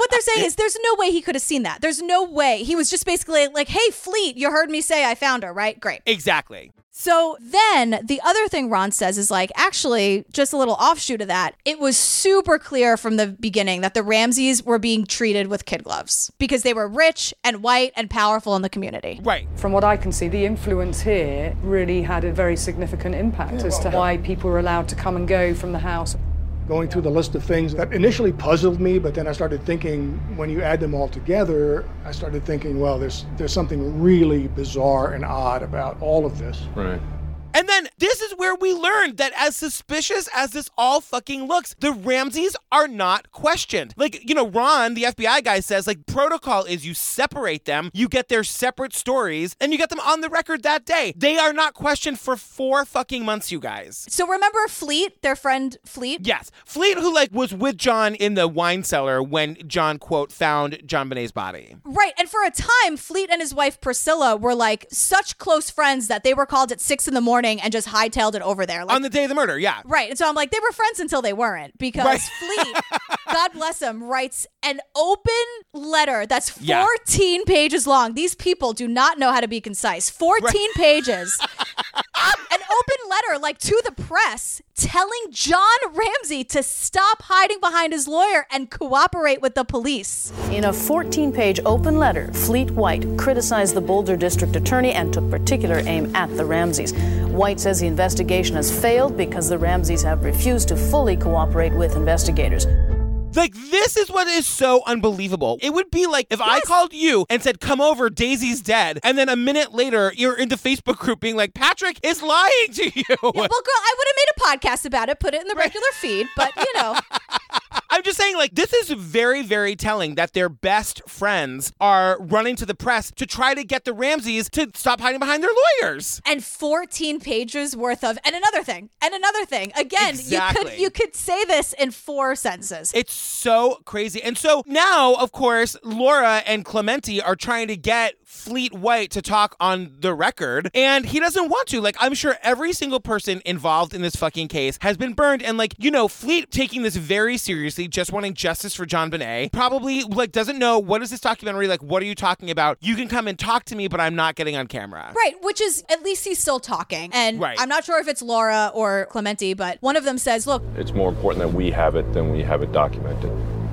What they're saying is there's no way he could have seen that. There's no way. He was just basically like, hey, Fleet, you heard me say I found her, right? Great. Exactly. So then the other thing Ron says is like, actually, just a little offshoot of that. It was super clear from the beginning that the Ramseys were being treated with kid gloves because they were rich and white and powerful in the community. Right. From what I can see, the influence here really had a very significant impact as to why people were allowed to come and go from the house. Going through the list of things that initially puzzled me, but then I started thinking when you add them all together, I started thinking, well, there's there's something really bizarre and odd about all of this. Right. And then this is where we learned that as suspicious as this all fucking looks, the Ramseys are not questioned. Like, you know, Ron, the FBI guy says like protocol is you separate them, you get their separate stories, and you get them on the record that day. They are not questioned for 4 fucking months, you guys. So remember Fleet, their friend Fleet? Yes. Fleet who like was with John in the wine cellar when John quote found JonBenét's body. Right. And for a time, Fleet and his wife Priscilla were like such close friends that they were called at six in the morning and just hightailed it over there. Like, on the day of the murder, yeah. Right. And so I'm like, they were friends until they weren't because Right. Fleet, God bless him, writes an open letter that's *laughs* 14 Yeah. pages long. These people do not know how to be concise. 14 pages. An open letter, like to the press, telling John Ramsey to stop hiding behind his lawyer and cooperate with the police. In a 14 page open letter, Fleet White criticized the Boulder District Attorney and took particular aim at the Ramseys. White says the investigation has failed because the Ramseys have refused to fully cooperate with investigators. Like this is what is so unbelievable. It would be like if I called you and said, "Come over, Daisy's dead," and then a minute later you're in the Facebook group being like, "Patrick is lying to you." Yeah, well, girl, I would have made a podcast about it, put it in the regular feed, but you know. *laughs* I'm just saying, like, this is very, very telling that their best friends are running to the press to try to get the Ramseys to stop hiding behind their lawyers. and 14 pages worth of and another thing and another thing again you Exactly. could you could say this in four sentences It's so crazy. And so now, of course, Laura and Clemente are trying to get Fleet White to talk on the record, and he doesn't want to. Like, I'm sure every single person involved in this fucking case has been burned. And, like, you know, Fleet taking this very seriously, just wanting justice for JonBenét, probably, like, doesn't know what is this documentary? Like, what are you talking about? You can come and talk to me, but I'm not getting on camera. right which is at least he's still talking and Right. i'm not sure if it's laura or clemente but one of them says look It's more important that we have it than we have it documented.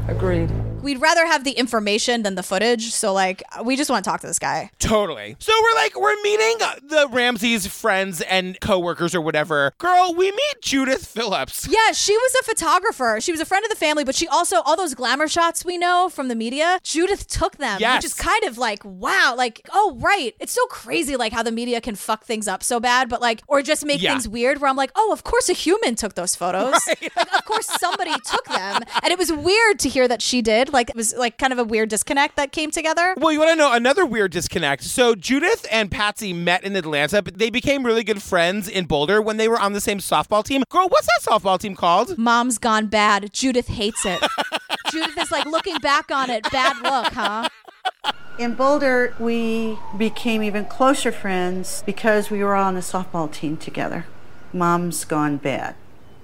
Agreed. We'd rather have the information than the footage so like we just want to talk to this guy Totally. So we're like, we're meeting the Ramseys friends and coworkers or whatever. Girl, we meet Judith Phillips. yeah she was a photographer she was a friend of the family but she also all those glamour shots we know from the media judith took them Yes. which is kind of like wow like oh right it's so crazy like how the media can fuck things up so bad but like or just make Yeah. things weird where i'm like oh of course a human took those photos *laughs* like of course somebody took them and it was weird to hear that she did like it was like kind of a weird disconnect that came together Well, you want to know another weird disconnect? So Judith and Patsy met in Atlanta, but they became really good friends in Boulder when they were on the same softball team. Girl, what's that softball team called? mom's gone bad judith hates it *laughs* judith is like looking back on it bad look huh In Boulder, we became even closer friends because we were all on the softball team together. Mom's Gone Bad,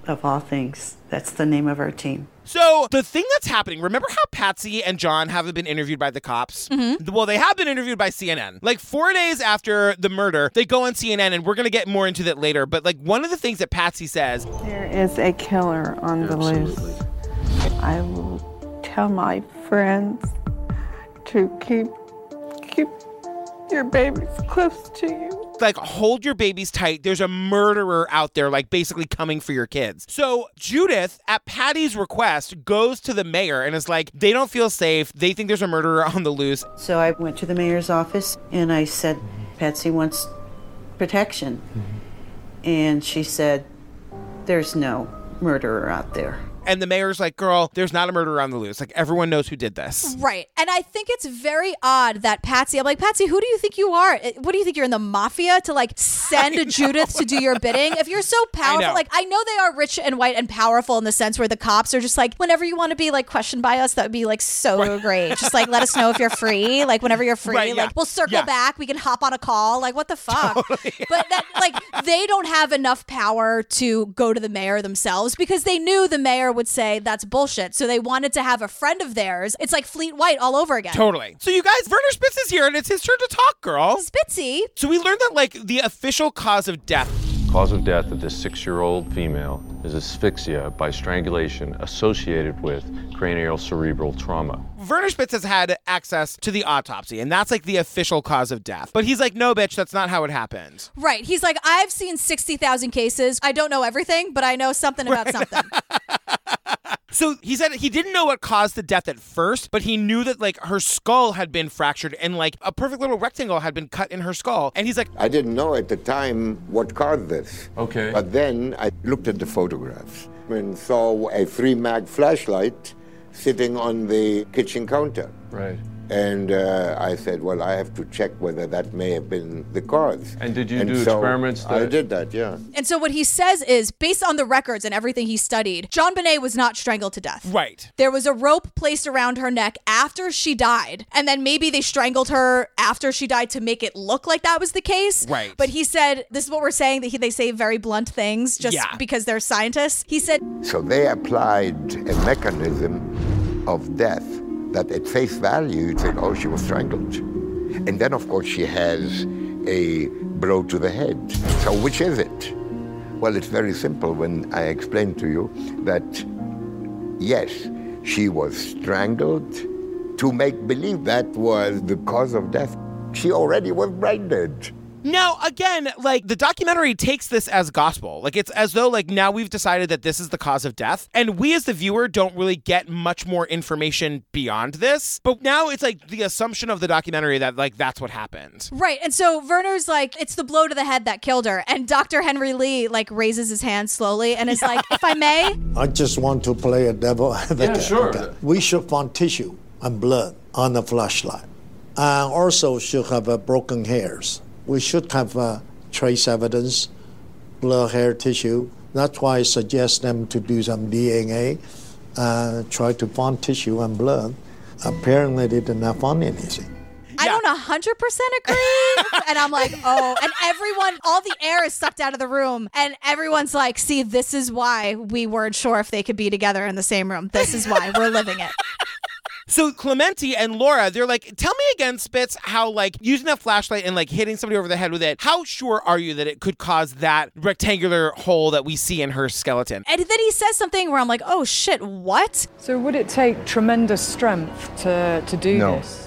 of all things. That's the name of our team. So the thing that's happening, remember how Patsy and John haven't been interviewed by the cops? Mm-hmm. Well, they have been interviewed by CNN. Like four days after the murder, they go on CNN, and we're gonna get more into that later. But like one of the things that Patsy says, There is a killer on the loose. I will tell my friends to keep keep your babies close to you. Like hold your babies tight. There's a murderer out there like basically coming for your kids. So judith at patty's request goes to the mayor and is like they don't feel safe. They think there's a murderer *laughs* on the loose. So I went to the mayor's office and I said, Patsy wants protection. Mm-hmm. And she said, There's no murderer out there. And the mayor's like girl there's not a murder on the loose like everyone knows who did this Right. And I think it's very odd that Patsy, I'm like, Patsy, who do you think you are? Eh, What do you think you're in the mafia to like send *laughs* Judith to do your bidding? If you're so *laughs* powerful, know. like I know they are rich and white and powerful in the sense where the cops are just like, whenever you want to be like questioned by us, that would be like so great. Just like let us know if you're *laughs* free. Like whenever you're free, Right, yeah. like we'll circle Yeah. back. We can hop on a call. Like what the fuck? But that like they don't have enough power to go to the mayor themselves because they knew the mayor would say that's bullshit. So they wanted to have a friend of theirs. It's like Fleet White all over again. Totally. So you guys, Werner Spitz is here and it's his turn to talk, girl. Spitzy. So we learned that like the official cause of death Cause of death of this six year old female is asphyxia by strangulation associated with cranial cerebral trauma. Werner Spitz has had access to the autopsy, and that's like the official cause of death. But he's like, no, bitch, that's not how it happened. Right. He's like, I've seen 60,000 cases. I don't know everything, but I know something about something. *laughs* So he said he didn't know what caused the death at first, but he knew that like her skull had been fractured and like a perfect little rectangle had been cut in her skull. And he's like, I didn't know at the time what caused this. Okay. But then I looked at the photographs and saw a three mag flashlight sitting on the kitchen counter. Right. And uh, I said, well, I have to check whether that may have been the cause. And did you do so experiments I did that, yeah. And so what he says is, based on the records and everything he studied, JonBenét was not strangled to death. Right. There was a rope placed around her neck after she died, and then maybe they strangled her after she died to make it look like that was the case. Right. But he said, this is what we're saying, that he, they say very blunt things just Yeah. because they're scientists. He said, So they applied a mechanism of death that at face value you'd think, oh, she was strangled. And then, of course, she has a blow to the head. So which is it? Well, it's very simple when I explain to you that, yes, she was strangled to make believe that was the cause of death. She already was brain dead. Now, again, like the documentary takes this as gospel. Like it's as though like now we've decided that this is the cause of death, and we as the viewer don't really get much more information beyond this. But now it's like the assumption of the documentary that like that's what happened. Right. And so Werner's like, it's the blow to the head that killed her. And Dr. Henry Lee like raises his hand slowly and is like, if I may, *laughs* I just want to play a devil *laughs* advocate. sure. We should find tissue and blood on the flashlight. And also should have uh, broken hairs. We should have uh, trace evidence, blood, hair, tissue. That's why I suggest them to do some DNA, uh, try to find tissue and blood. Apparently, they did not find anything. I don't 100% agree. *laughs* and I'm like, oh, and everyone, all the air is sucked out of the room. And everyone's like, see, this is why we weren't sure if they could be together in the same room. This is why we're living it. So Clemente and Laura, they're like, tell me again, Spitz, how like using that flashlight and like hitting somebody over the head with it, how sure are you that it could cause that rectangular hole that we see in her skeleton? And then he says something where I'm like, oh shit, what? So would it take tremendous strength to, to do No. this?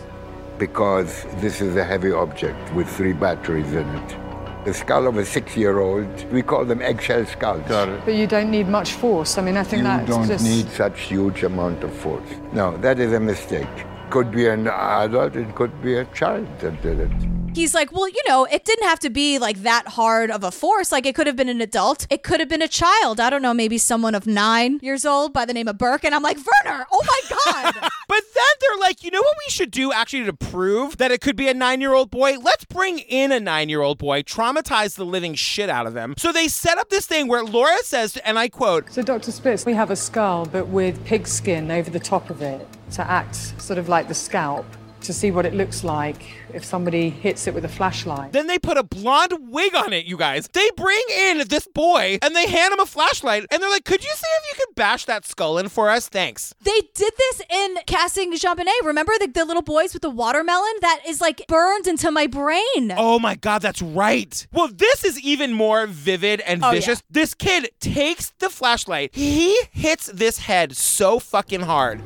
because this is a heavy object with three batteries in it. The skull of a six-year-old, we call them eggshell skulls. Got it. But you don't need much force. I mean, I think You that's don't just. need such huge amount of force. No, that is a mistake. Could be an adult, it could be a child that did it. He's like, well, you know, it didn't have to be like that hard of a force. Like, it could have been an adult. It could have been a child. I don't know, maybe someone of nine years old by the name of Burke. And I'm like, Werner, oh my God. *laughs* But then they're like, you know what we should do actually to prove that it could be a nine year old boy? Let's bring in a nine year old boy, traumatize the living shit out of them. So they set up this thing where Laura says, and I quote, So, Dr. Spitz, we have a skull, but with pig skin over the top of it to act sort of like the scalp to see what it looks like if somebody hits it with a flashlight. Then they put a blonde wig on it, you guys. They bring in this boy and they hand him a flashlight and they're like, could you see if you could bash that skull in for us? Thanks. They did this in casting JonBenét. Remember the, the little boys with the watermelon? That is like burned into my brain. Oh my God, that's right. Well, this is even more vivid and Oh, vicious. This kid takes the flashlight, he hits this head so fucking hard.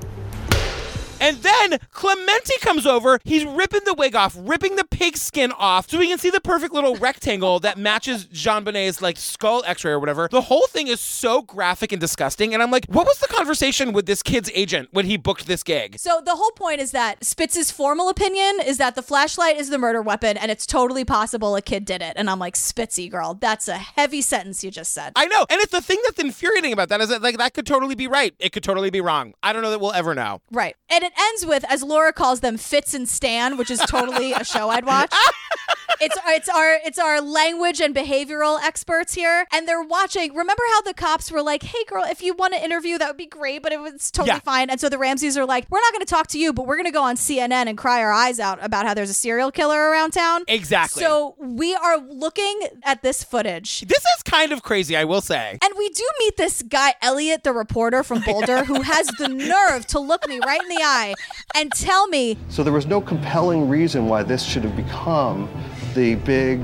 And then Clemente comes over. He's ripping the wig off, ripping the pig skin off, so we can see the perfect little rectangle that matches JonBenét's like skull X-ray or whatever. The whole thing is so graphic and disgusting. And I'm like, what was the conversation with this kid's agent when he booked this gig? So the whole point is that Spitz's formal opinion is that the flashlight is the murder weapon and it's totally possible a kid did it. And I'm like, Spitzy girl, that's a heavy sentence you just said. I know, and it's the thing that's infuriating about that is that like that could totally be right. It could totally be wrong. I don't know that we'll ever know. Right. And it it ends with, as Laura calls them, Fitz and Stan, which is totally a show I'd watch. *laughs* It's it's our it's our language and behavioral experts here, and they're watching. Remember how the cops were like, "Hey, girl, if you want to interview, that would be great," but it was totally Yeah. fine. And so the Ramseys are like, "We're not going to talk to you, but we're going to go on CNN and cry our eyes out about how there's a serial killer around town." Exactly. So we are looking at this footage. This is kind of crazy, I will say. And we do meet this guy, Elliot, the reporter from Boulder, who has the nerve to look me right in the eye and tell me, So there was no compelling reason why this should have become the big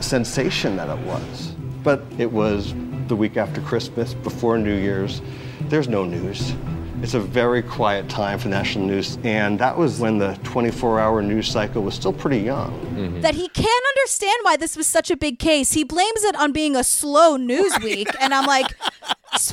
sensation that it was. But it was the week after Christmas, before New Year's. There's no news. It's a very quiet time for national news, and that was when the 24 hour news cycle was still pretty young. Mm-hmm. that he can't understand why this was such a big case. He blames it on being a slow news week. And I'm like,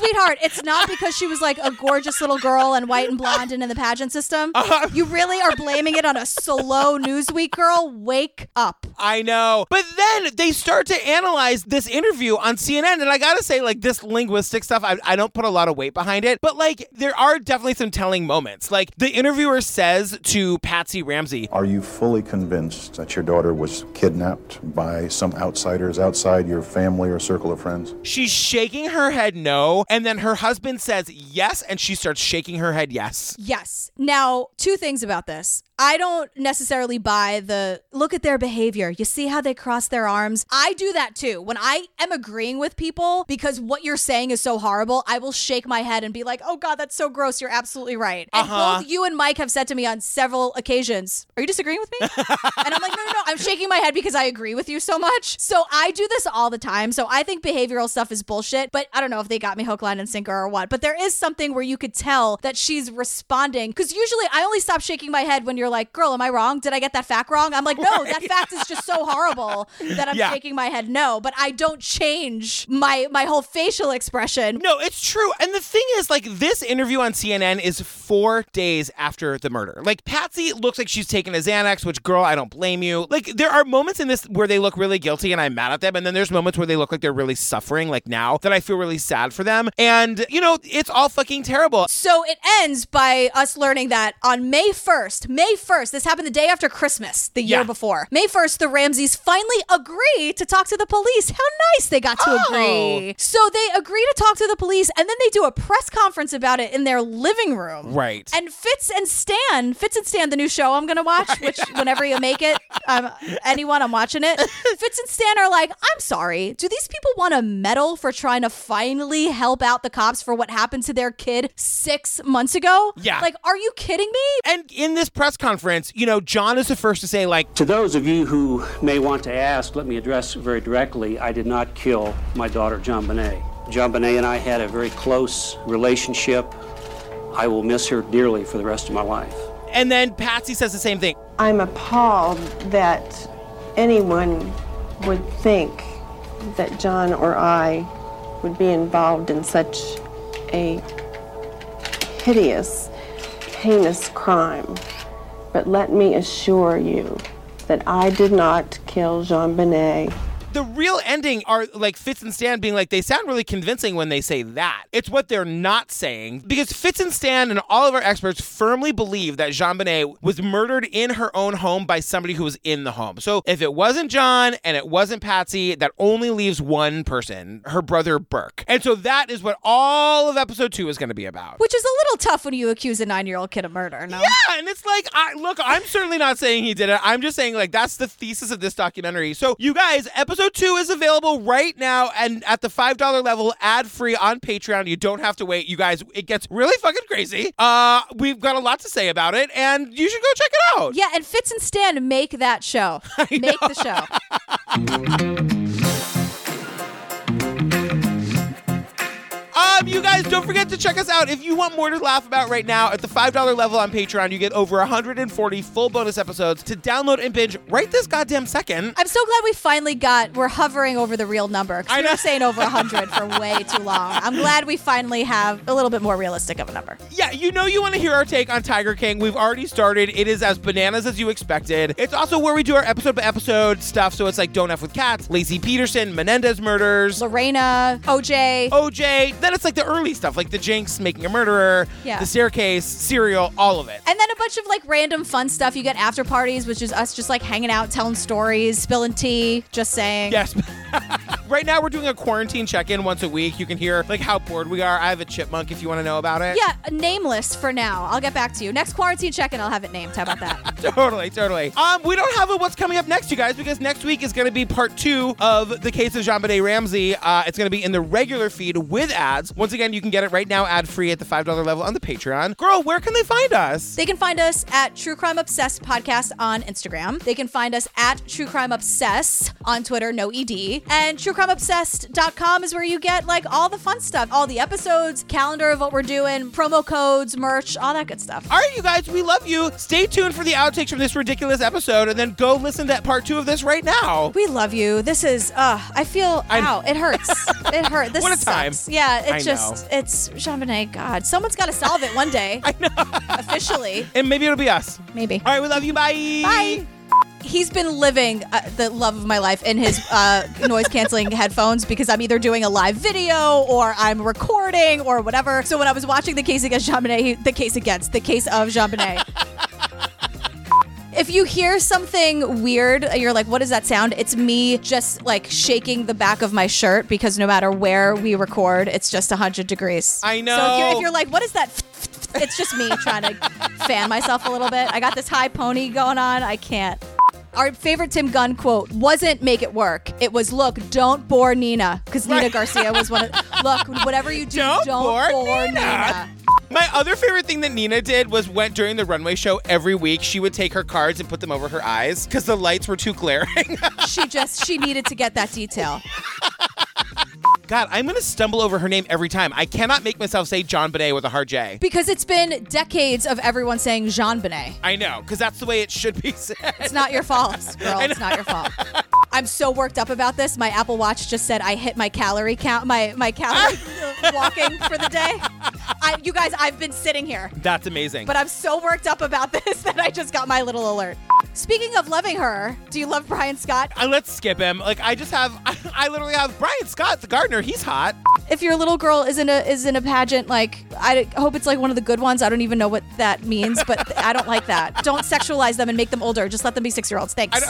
sweetheart, it's not because she was like a gorgeous little girl and white and blonde and in the pageant system. Uh-huh. You really are blaming it on a slow Newsweek girl. Wake up. I know. But then they start to analyze this interview on CNN. And I got to say, like, this linguistic stuff, I, I don't put a lot of weight behind it. But, like, there are definitely some telling moments. Like, the interviewer says to Patsy Ramsey, Are you fully convinced that your daughter was kidnapped by some outsiders outside your family or circle of friends? She's shaking her head no. And then her husband says yes. And she starts shaking her head yes. Yes. Now, two things about this. I don't necessarily buy the look at their behavior. You see how they cross their arms? I do that too. When I am agreeing with people because what you're saying is so horrible, I will shake my head and be like, oh God, that's so gross. You're absolutely right. And Uh-huh. both you and Mike have said to me on several occasions, Are you disagreeing with me? *laughs* and I'm like, No, no, no. I'm shaking my head because I agree with you so much. So I do this all the time. So I think behavioral stuff is bullshit, but I don't know if they got me hook, line, and sinker or what. But there is something where you could tell that she's responding. Because usually I only stop shaking my head when you're like, girl, am I wrong? Did I get that fact wrong? I'm like, no, that fact is just so horrible that I'm *laughs* Yeah. shaking my head no. But I don't change my my whole facial expression. No, it's true. And the thing is, like, this interview on CNN is four days after the murder. Like, Patsy looks like she's taken a Xanax, which, girl, I don't blame you. Like, there are moments in this where they look really guilty and I'm mad at them. And then there's moments where they look like they're really suffering, like now, that I feel really sad for them. And, you know, it's all fucking terrible. So it ends by us learning that on May 1st, May 1st, this happened the day after Christmas, the year Yeah. before. May 1st, the Ramseys finally agree to talk to the police. How nice they got to Oh. agree. So they agree to talk to the police and then they do a press conference about it in their living room. Right. And Fitz and Stan, Fitz and Stan, the new show I'm going to watch, which whenever you make it, um, anyone, I'm watching it. *laughs* Fitz and Stan are like, I'm sorry. Do these people want a medal for trying to finally help out the cops for what happened to their kid six months ago? Yeah. Like, are you kidding me? And in this press conference, you know, John is the first to say, like, To those of you who may want to ask, let me address very directly. I did not kill my daughter, JonBenét. John Bonet and I had a very close relationship. I will miss her dearly for the rest of my life. and then Patsy says the same thing. I'm appalled that anyone would think that John or I would be involved in such a hideous, heinous crime. But let me assure you that I did not kill JonBenét. The real ending are like Fitz and Stan being like, they sound really convincing when they say that. It's what they're not saying because Fitz and Stan and all of our experts firmly believe that JonBenét was murdered in her own home by somebody who was in the home. So if it wasn't John and it wasn't Patsy, that only leaves one person, her brother Burke. And so that is what all of episode two is going to be about. Which is a little tough when you accuse a nine year old kid of murder, no? Yeah, and it's like, I look, I'm certainly not saying he did it. I'm just saying, like, that's the thesis of this documentary. So, you guys, episode two is available right now and at the $5 level, ad free on Patreon. You don't have to wait. You guys, it gets really fucking crazy. Uh, we've got a lot to say about it, and you should go check it out. Yeah, and Fitz and Stan make that show. *laughs* Make the show. *laughs* You guys, don't forget to check us out. If you want more to laugh about right now, at the $5 level on Patreon, you get over 140 full bonus episodes to download and binge right this goddamn second. I'm so glad we finally got. We're hovering over the real number. 'cause we were saying over 100 *laughs* for way too long. I'm glad we finally have a little bit more realistic of a number. Yeah, you know you want to hear our take on Tiger King. We've already started. It is as bananas as you expected. It's also where we do our episode by episode stuff. So it's like Don't F with Cats, Laci Peterson, Menendez murders, Lorena, OJ. OJ. Then it's like the early stuff, like the Jinx making a murderer, Yeah. the staircase, Serial, all of it. And then a bunch of like random fun stuff. You get after parties, which is us just like hanging out, telling stories, spilling tea, just saying. Yes. *laughs* right now, we're doing a quarantine check-in once a week. You can hear like how bored we are. I have a chipmunk if you want to know about it. Yeah, nameless for now. I'll get back to you. Next quarantine check-in, I'll have it named. How about that? *laughs* totally, totally. Um, we don't have a what's coming up next, you guys, because next week is going to be part two of the case of JonBenét Ramsey. Uh, it's going to be in the regular feed with ads. Once again, you can get it right now ad free at the five dollar level on the Patreon. Girl, where can they find us? They can find us at True Crime Obsessed Podcast on Instagram. They can find us at True Crime Obsessed on Twitter, no ED. And truecrimeobsessed.com is where you get like all the fun stuff, all the episodes, calendar of what we're doing, promo codes, merch, all that good stuff. All right, you guys, we love you. Stay tuned for the outtakes from this ridiculous episode, and then go listen to part two of this right now. We love you. This is, uh, I feel, I- ow, it hurts. *laughs* it hurts. This What a time. sucks. Yeah, I it's just, it's Jean. God, someone's got to solve it one day. *laughs* I know. Officially. *laughs* And maybe it'll be us. Maybe. All right, we love you. Bye. Bye. He's been living uh, the love of my life in his uh, *laughs* noise canceling headphones because I'm either doing a live video or I'm recording or whatever. So when I was watching the case against Jean he- the case against the case of JonBenét. If you hear something weird, you're like, what does that sound? It's me just like shaking the back of my shirt because no matter where we record, it's just 100 degrees. I know. So if you're, if you're like, what is that? It's just me trying to *laughs* fan myself a little bit. I got this high pony going on. I can't. Our favorite Tim Gunn quote wasn't make it work. It was, look, don't bore Nina. Because Nina Garcia was one of, *laughs* look, whatever you do, don't, bore bore, Nina. Nina. My other favorite thing that Nina did was went during the runway show every week. She would take her cards and put them over her eyes because the lights were too glaring. she just, she needed to get that detail. *laughs* God, I'm gonna stumble over her name every time. I cannot make myself say John Bonet with a hard J. Because it's been decades of everyone saying Jean Benet. I know, because that's the way it should be said. It's not your fault, *laughs* girl. It's not your fault. *laughs* I'm so worked up about this. My Apple Watch just said I hit my calorie count, my my calorie *laughs* walking for the day. I, you guys, I've been sitting here, That's amazing. but I'm so worked up about *laughs* this that I just got my little alert. Speaking of loving her, do you love Brian Scott? Uh, let's skip him. Like I just have, *laughs* I, literally have Brian Scott, the gardener. He's hot. If your little girl is in a is in a pageant, like I hope it's like one of the good ones. I don't even know what that means, but I don't like that. Don't sexualize them and make them older. Just let them be six year olds. Thanks.